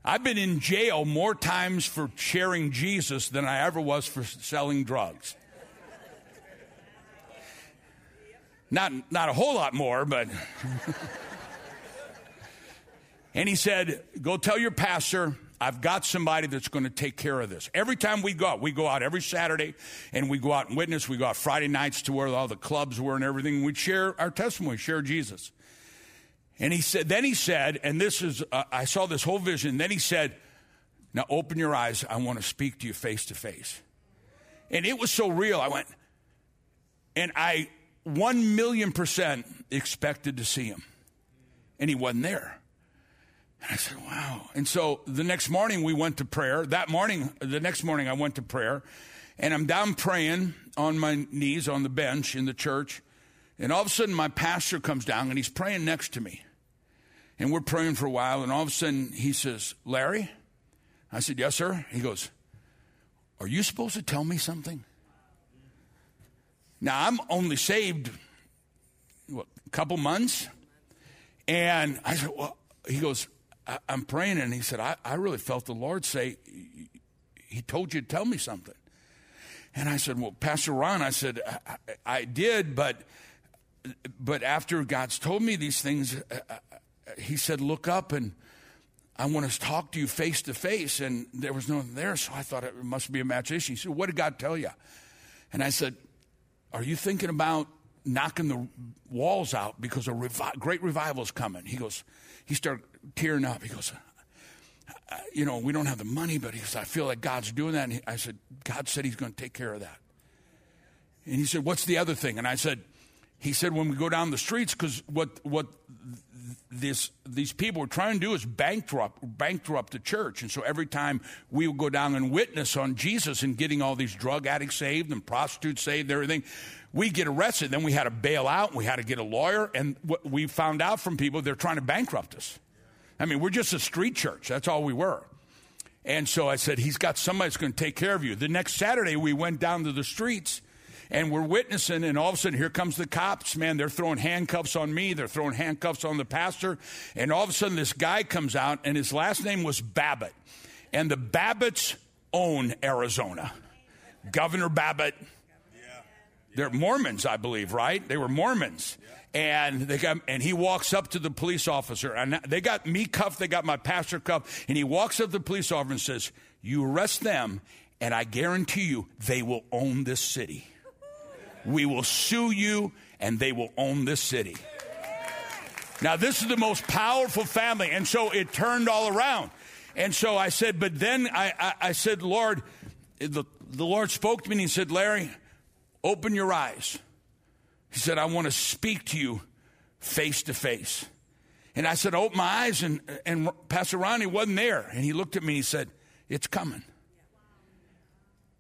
I've been in jail more times for sharing Jesus than I ever was for selling drugs. Not, not a whole lot more, but. <laughs> and he said, Go tell your pastor, I've got somebody that's going to take care of this. Every time we go out, we go out every Saturday and we go out and witness. We go out Friday nights to where all the clubs were and everything. We'd share our testimony, share Jesus. And he said, then he said, and this is, uh, I saw this whole vision. Then he said, now open your eyes. I want to speak to you face to face. And it was so real. I went, and I one million percent expected to see him. And he wasn't there. And I said, wow. And so the next morning we went to prayer. That morning, the next morning I went to prayer. And I'm down praying on my knees on the bench in the church. And all of a sudden my pastor comes down and he's praying next to me. And we're praying for a while. And all of a sudden he says, Larry? I said, yes, sir. He goes, are you supposed to tell me something? Now, I'm only saved what, a couple months. And I said, Well, he goes, I, am praying. And he said, I, I really felt the Lord say, He told you to tell me something. And I said, Well, Pastor Ron, I said, I, I did, but but after God's told me these things, uh, uh, he said, Look up and I want to talk to you face to face. And there was no one there, so I thought it must be a imagination. He said, What did God tell you? And I said, Are you thinking about knocking the walls out because a revi- great revival is coming? He goes, He started tearing up. He goes, You know, we don't have the money, but he goes, I feel like God's doing that. And he, I said, God said He's going to take care of that. And he said, What's the other thing? And I said, he said when we go down the streets because what what this these people were trying to do is bankrupt bankrupt the church and so every time we would go down and witness on jesus and getting all these drug addicts saved and prostitutes saved and everything we get arrested then we had to bail out and we had to get a lawyer and what we found out from people they're trying to bankrupt us i mean we're just a street church that's all we were and so i said he's got somebody that's going to take care of you the next saturday we went down to the streets and we're witnessing, and all of a sudden, here comes the cops. Man, they're throwing handcuffs on me. They're throwing handcuffs on the pastor. And all of a sudden, this guy comes out, and his last name was Babbitt. And the Babbitts own Arizona. Governor Babbitt. They're Mormons, I believe, right? They were Mormons. And they got, and he walks up to the police officer, and they got me cuffed, they got my pastor cuffed, and he walks up to the police officer and says, You arrest them, and I guarantee you they will own this city. We will sue you, and they will own this city. Now, this is the most powerful family. And so it turned all around. And so I said, but then I, I, I said, Lord, the, the Lord spoke to me and he said, Larry, open your eyes. He said, I want to speak to you face to face. And I said, open my eyes, and, and Pastor Ronnie wasn't there. And he looked at me and he said, It's coming.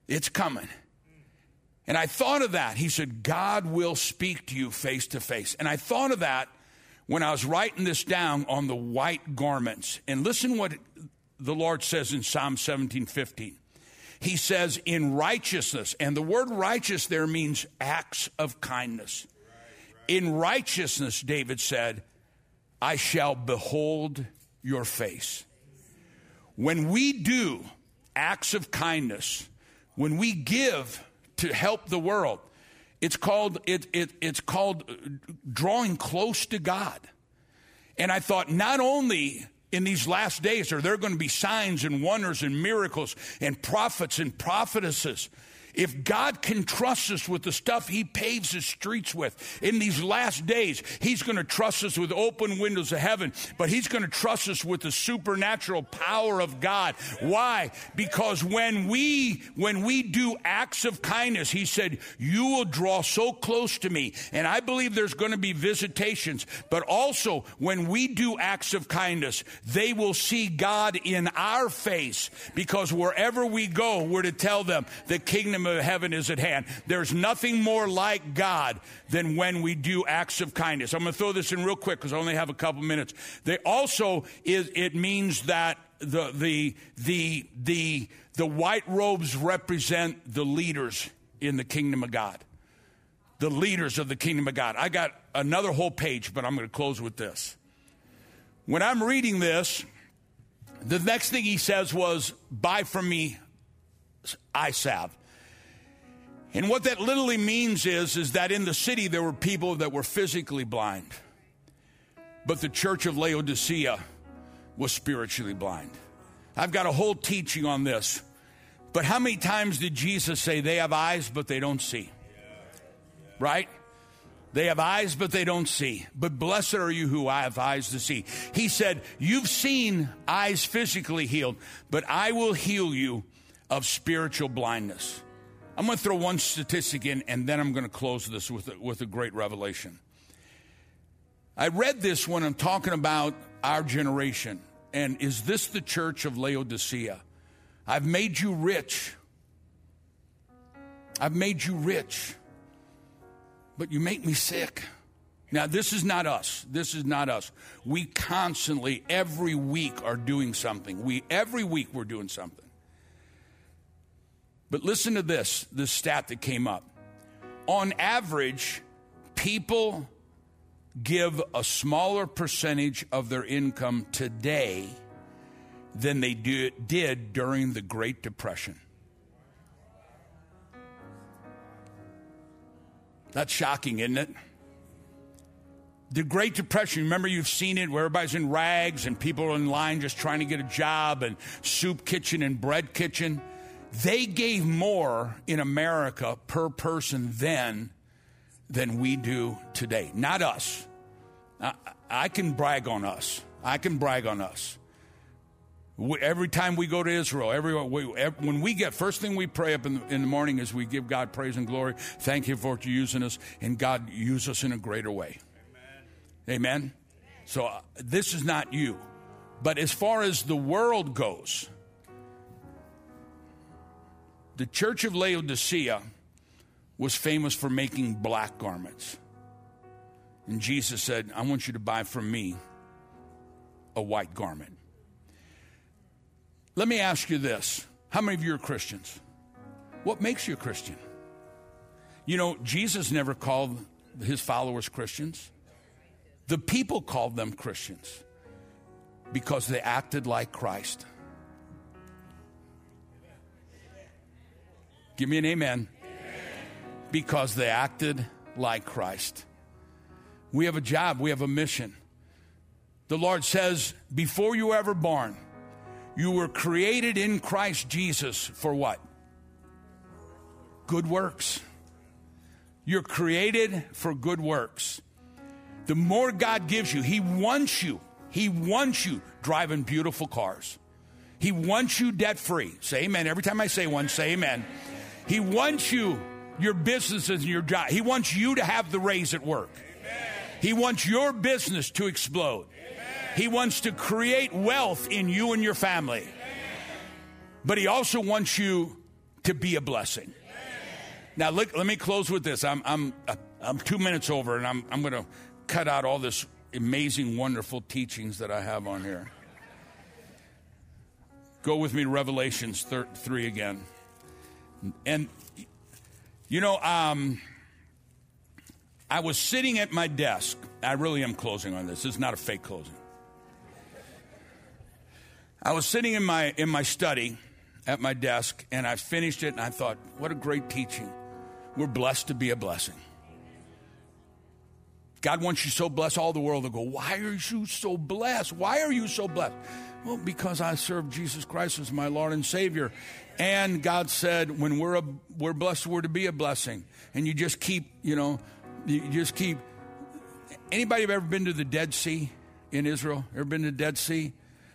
It's coming. And I thought of that. He said, God will speak to you face to face. And I thought of that when I was writing this down on the white garments. And listen what the Lord says in Psalm 17 15. He says, in righteousness, and the word righteous there means acts of kindness. In righteousness, David said, I shall behold your face. When we do acts of kindness, when we give to help the world. It's called, it, it, it's called drawing close to God. And I thought, not only in these last days are there going to be signs and wonders and miracles and prophets and prophetesses if God can trust us with the stuff He paves His streets with in these last days, He's going to trust us with open windows of heaven, but He's going to trust us with the supernatural power of God. Why? Because when we, when we do acts of kindness, He said, you will draw so close to me. And I believe there's going to be visitations, but also when we do acts of kindness, they will see God in our face because wherever we go, we're to tell them the kingdom of heaven is at hand. There's nothing more like God than when we do acts of kindness. I'm going to throw this in real quick because I only have a couple minutes. They also is it means that the the the the the white robes represent the leaders in the kingdom of God. The leaders of the kingdom of God. I got another whole page, but I'm going to close with this. When I'm reading this, the next thing he says was, Buy from me salve. And what that literally means is, is that in the city there were people that were physically blind. But the church of Laodicea was spiritually blind. I've got a whole teaching on this. But how many times did Jesus say they have eyes but they don't see? Right? They have eyes but they don't see. But blessed are you who have eyes to see. He said, You've seen eyes physically healed, but I will heal you of spiritual blindness. I'm going to throw one statistic in, and then I'm going to close this with a, with a great revelation. I read this when I'm talking about our generation. And is this the church of Laodicea? I've made you rich. I've made you rich, but you make me sick. Now, this is not us. This is not us. We constantly, every week, are doing something. We every week we're doing something. But listen to this, this stat that came up. On average, people give a smaller percentage of their income today than they do, did during the Great Depression. That's shocking, isn't it? The Great Depression, remember you've seen it where everybody's in rags and people are in line just trying to get a job and soup kitchen and bread kitchen. They gave more in America per person then than we do today. Not us. I, I can brag on us. I can brag on us. We, every time we go to Israel, every, we, every, when we get, first thing we pray up in the, in the morning is we give God praise and glory. Thank you for using us, and God use us in a greater way. Amen. So uh, this is not you. But as far as the world goes, the church of Laodicea was famous for making black garments. And Jesus said, I want you to buy from me a white garment. Let me ask you this How many of you are Christians? What makes you a Christian? You know, Jesus never called his followers Christians. The people called them Christians because they acted like Christ. Give me an amen. Because they acted like Christ. We have a job, we have a mission. The Lord says, before you were ever born, you were created in Christ Jesus for what? Good works. You're created for good works. The more God gives you, He wants you. He wants you driving beautiful cars. He wants you debt free. Say amen. Every time I say one, say amen. He wants you, your businesses and your job. He wants you to have the raise at work. He wants your business to explode. He wants to create wealth in you and your family. But he also wants you to be a blessing. Now, look, let me close with this. I'm, I'm, uh, I'm two minutes over, and I'm, I'm going to cut out all this amazing, wonderful teachings that I have on here. Go with me to Revelations 3 again. And, you know, um, I was sitting at my desk. I really am closing on this. This is not a fake closing. I was sitting in my in my study at my desk and I finished it and I thought, what a great teaching. We're blessed to be a blessing. God wants you so blessed, all the world will go, Why are you so blessed? Why are you so blessed? Well, because I serve Jesus Christ as my Lord and Savior. And God said, when we're, a, we're blessed, we're to be a blessing. And you just keep, you know, you just keep. Anybody ever been to the Dead Sea in Israel? Ever been to the Dead Sea?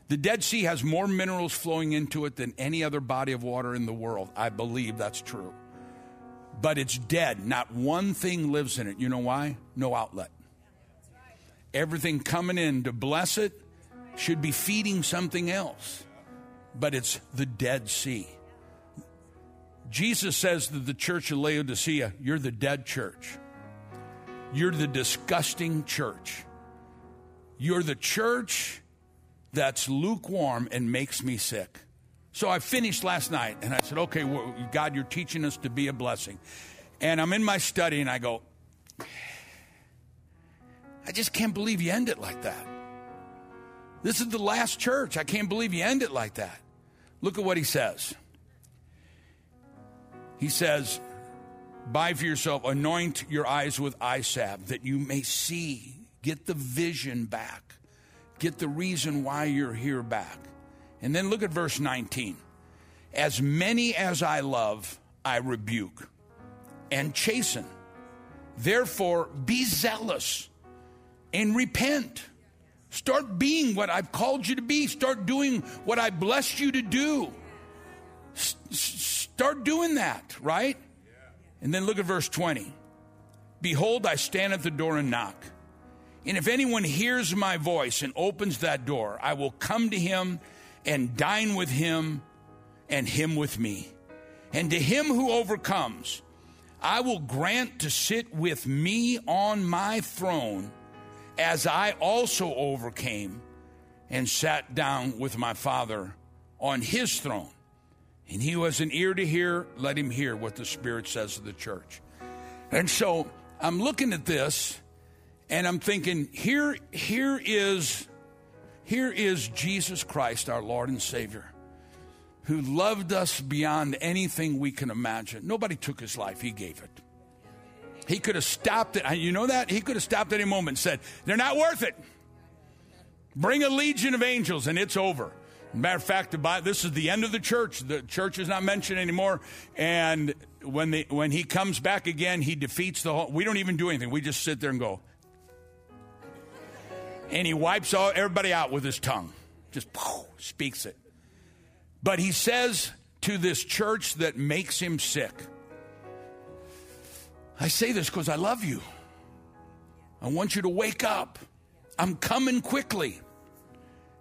The Dead Sea has more minerals flowing into it than any other body of water in the world. I believe that's true but it's dead. Not one thing lives in it. You know why? No outlet. Everything coming in to bless it should be feeding something else, but it's the Dead Sea. Jesus says to the church of Laodicea, You're the dead church. You're the disgusting church. You're the church that's lukewarm and makes me sick. So I finished last night and I said, okay, well, God, you're teaching us to be a blessing. And I'm in my study and I go, I just can't believe you end it like that. This is the last church. I can't believe you end it like that. Look at what he says. He says, Buy for yourself, anoint your eyes with eye salve that you may see, get the vision back, get the reason why you're here back. And then look at verse 19. As many as I love, I rebuke and chasten. Therefore, be zealous and repent. Start being what I've called you to be. Start doing what I blessed you to do. S- start doing that, right? And then look at verse 20. Behold, I stand at the door and knock. And if anyone hears my voice and opens that door, I will come to him and dine with him and him with me. And to him who overcomes, I will grant to sit with me on my throne as I also overcame and sat down with my Father on his throne. And he was an ear to hear, let him hear what the Spirit says to the church. And so I'm looking at this and I'm thinking, here, here is here is Jesus Christ, our Lord and Savior, who loved us beyond anything we can imagine. Nobody took his life, he gave it. He could have stopped it. You know that? He could have stopped any moment and said, They're not worth it. Bring a legion of angels and it's over. Matter of fact, this is the end of the church. The church is not mentioned anymore. And when, the, when he comes back again, he defeats the whole. We don't even do anything. We just sit there and go. And he wipes all, everybody out with his tongue. Just poof, speaks it. But he says to this church that makes him sick, I say this because I love you. I want you to wake up. I'm coming quickly.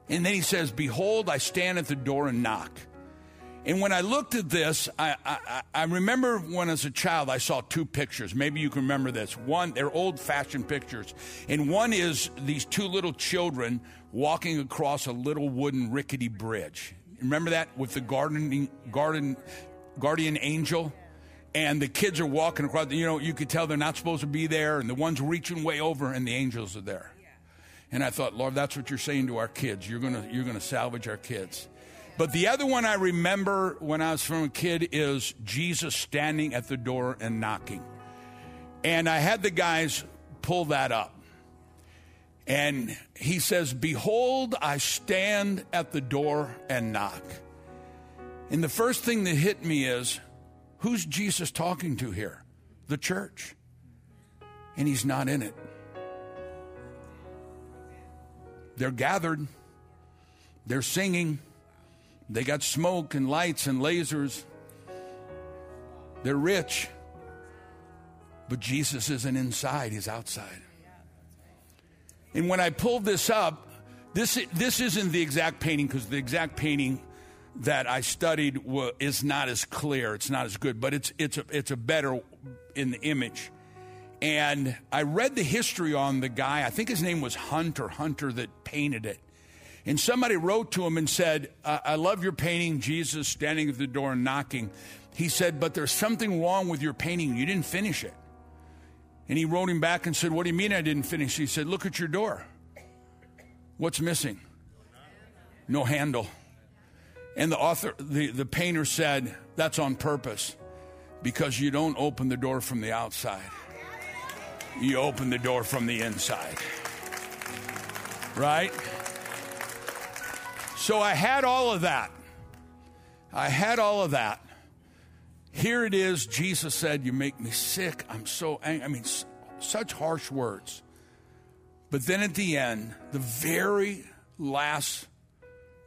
And then he says, Behold, I stand at the door and knock. And when I looked at this, I, I, I, remember when as a child I saw two pictures. Maybe you can remember this. One, they're old fashioned pictures. And one is these two little children walking across a little wooden rickety bridge. Remember that with the gardening, garden, guardian angel? And the kids are walking across, you know, you could tell they're not supposed to be there, and the one's reaching way over, and the angels are there. And I thought, Lord, that's what you're saying to our kids. You're gonna you're to salvage our kids. But the other one I remember when I was from a kid is Jesus standing at the door and knocking. And I had the guys pull that up. And he says, Behold, I stand at the door and knock. And the first thing that hit me is, who's Jesus talking to here? The church. And he's not in it. They're gathered, they're singing, they got smoke and lights and lasers. They're rich. But Jesus isn't inside, he's outside. And when I pulled this up, this, this isn't the exact painting because the exact painting that I studied is not as clear, it's not as good, but it's, it's, a, it's a better in the image. And I read the history on the guy. I think his name was Hunt or Hunter that painted it. And somebody wrote to him and said, I love your painting, Jesus standing at the door and knocking. He said, But there's something wrong with your painting. You didn't finish it. And he wrote him back and said, What do you mean I didn't finish? He said, Look at your door. What's missing? No handle. And the author, the, the painter said, That's on purpose because you don't open the door from the outside you open the door from the inside. Right? So I had all of that. I had all of that. Here it is. Jesus said, You make me sick. I'm so angry. I mean, such harsh words. But then at the end, the very last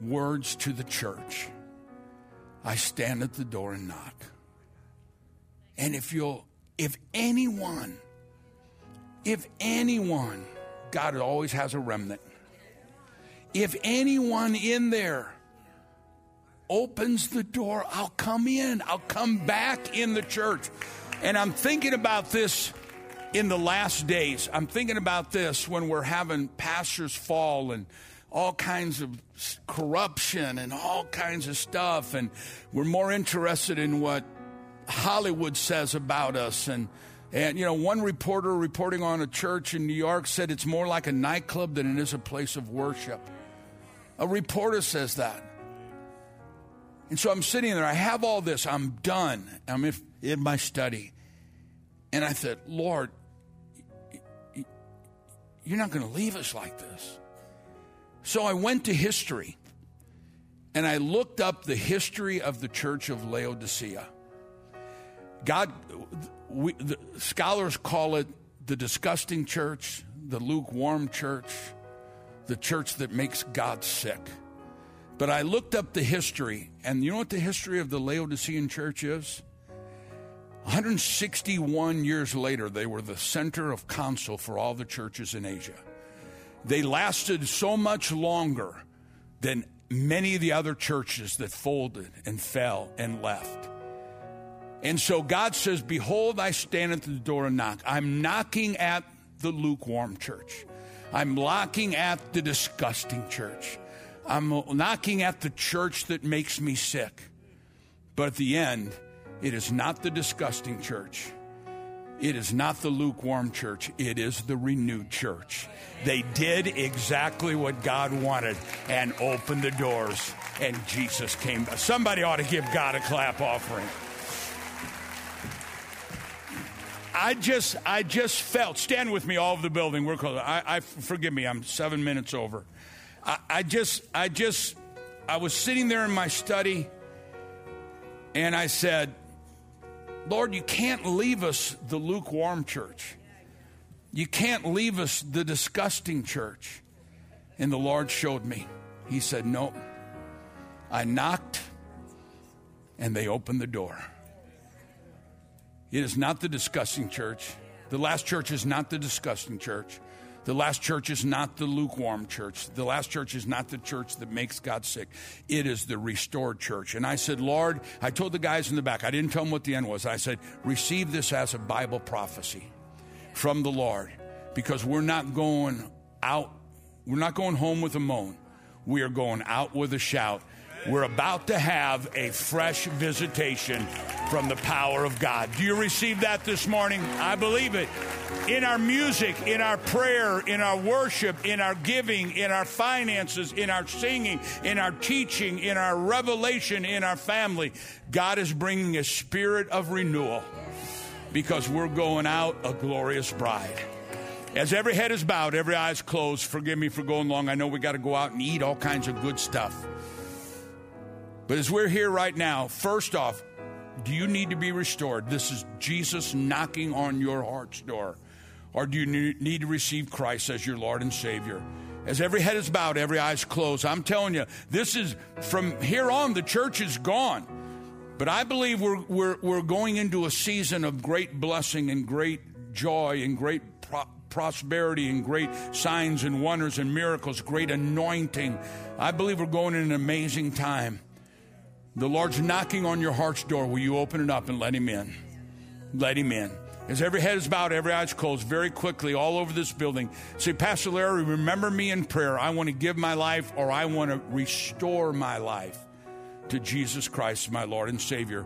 words to the church I stand at the door and knock. And if you'll, if anyone if anyone, God always has a remnant. If anyone in there opens the door, I'll come in. I'll come back in the church. And I'm thinking about this in the last days. I'm thinking about this when we're having pastors fall and all kinds of corruption and all kinds of stuff. And we're more interested in what Hollywood says about us and and, you know, one reporter reporting on a church in New York said it's more like a nightclub than it is a place of worship. A reporter says that. And so I'm sitting there, I have all this, I'm done. I'm in my study. And I said, Lord, you're not going to leave us like this. So I went to history and I looked up the history of the church of Laodicea. God, we, the, scholars call it the disgusting church, the lukewarm church, the church that makes God sick. But I looked up the history, and you know what the history of the Laodicean church is? 161 years later, they were the center of council for all the churches in Asia. They lasted so much longer than many of the other churches that folded and fell and left. And so God says, Behold, I stand at the door and knock. I'm knocking at the lukewarm church. I'm knocking at the disgusting church. I'm knocking at the church that makes me sick. But at the end, it is not the disgusting church. It is not the lukewarm church. It is the renewed church. They did exactly what God wanted and opened the doors, and Jesus came. Somebody ought to give God a clap offering. I just, I just felt. Stand with me, all over the building. We're close. I, I forgive me. I'm seven minutes over. I, I just, I just, I was sitting there in my study, and I said, Lord, you can't leave us the lukewarm church. You can't leave us the disgusting church. And the Lord showed me. He said, No. I knocked and they opened the door. It is not the disgusting church. The last church is not the disgusting church. The last church is not the lukewarm church. The last church is not the church that makes God sick. It is the restored church. And I said, Lord, I told the guys in the back, I didn't tell them what the end was. I said, receive this as a Bible prophecy from the Lord because we're not going out, we're not going home with a moan. We are going out with a shout we're about to have a fresh visitation from the power of God. Do you receive that this morning? I believe it. In our music, in our prayer, in our worship, in our giving, in our finances, in our singing, in our teaching, in our revelation, in our family, God is bringing a spirit of renewal because we're going out a glorious bride. As every head is bowed, every eye is closed, forgive me for going long. I know we got to go out and eat all kinds of good stuff. But as we're here right now, first off, do you need to be restored? This is Jesus knocking on your heart's door. Or do you need to receive Christ as your Lord and Savior? As every head is bowed, every eye is closed, I'm telling you, this is from here on, the church is gone. But I believe we're, we're, we're going into a season of great blessing and great joy and great pro- prosperity and great signs and wonders and miracles, great anointing. I believe we're going in an amazing time. The Lord's knocking on your heart's door. Will you open it up and let Him in? Let Him in. As every head is bowed, every eye is closed, very quickly, all over this building. Say, Pastor Larry, remember me in prayer. I want to give my life or I want to restore my life to Jesus Christ, my Lord and Savior.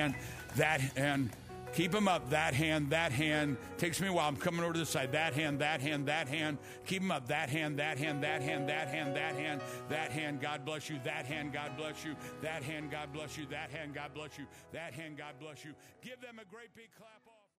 hand, that hand. Keep them up. That hand, that hand. Takes me a while. I'm coming over to the side. That hand, that hand, that hand. Keep them up. That hand, that hand, that hand, that hand, that hand, that hand. God bless you. That hand, God bless you. That hand, God bless you. That hand, God bless you. That hand, God bless you. Give them a great big clap.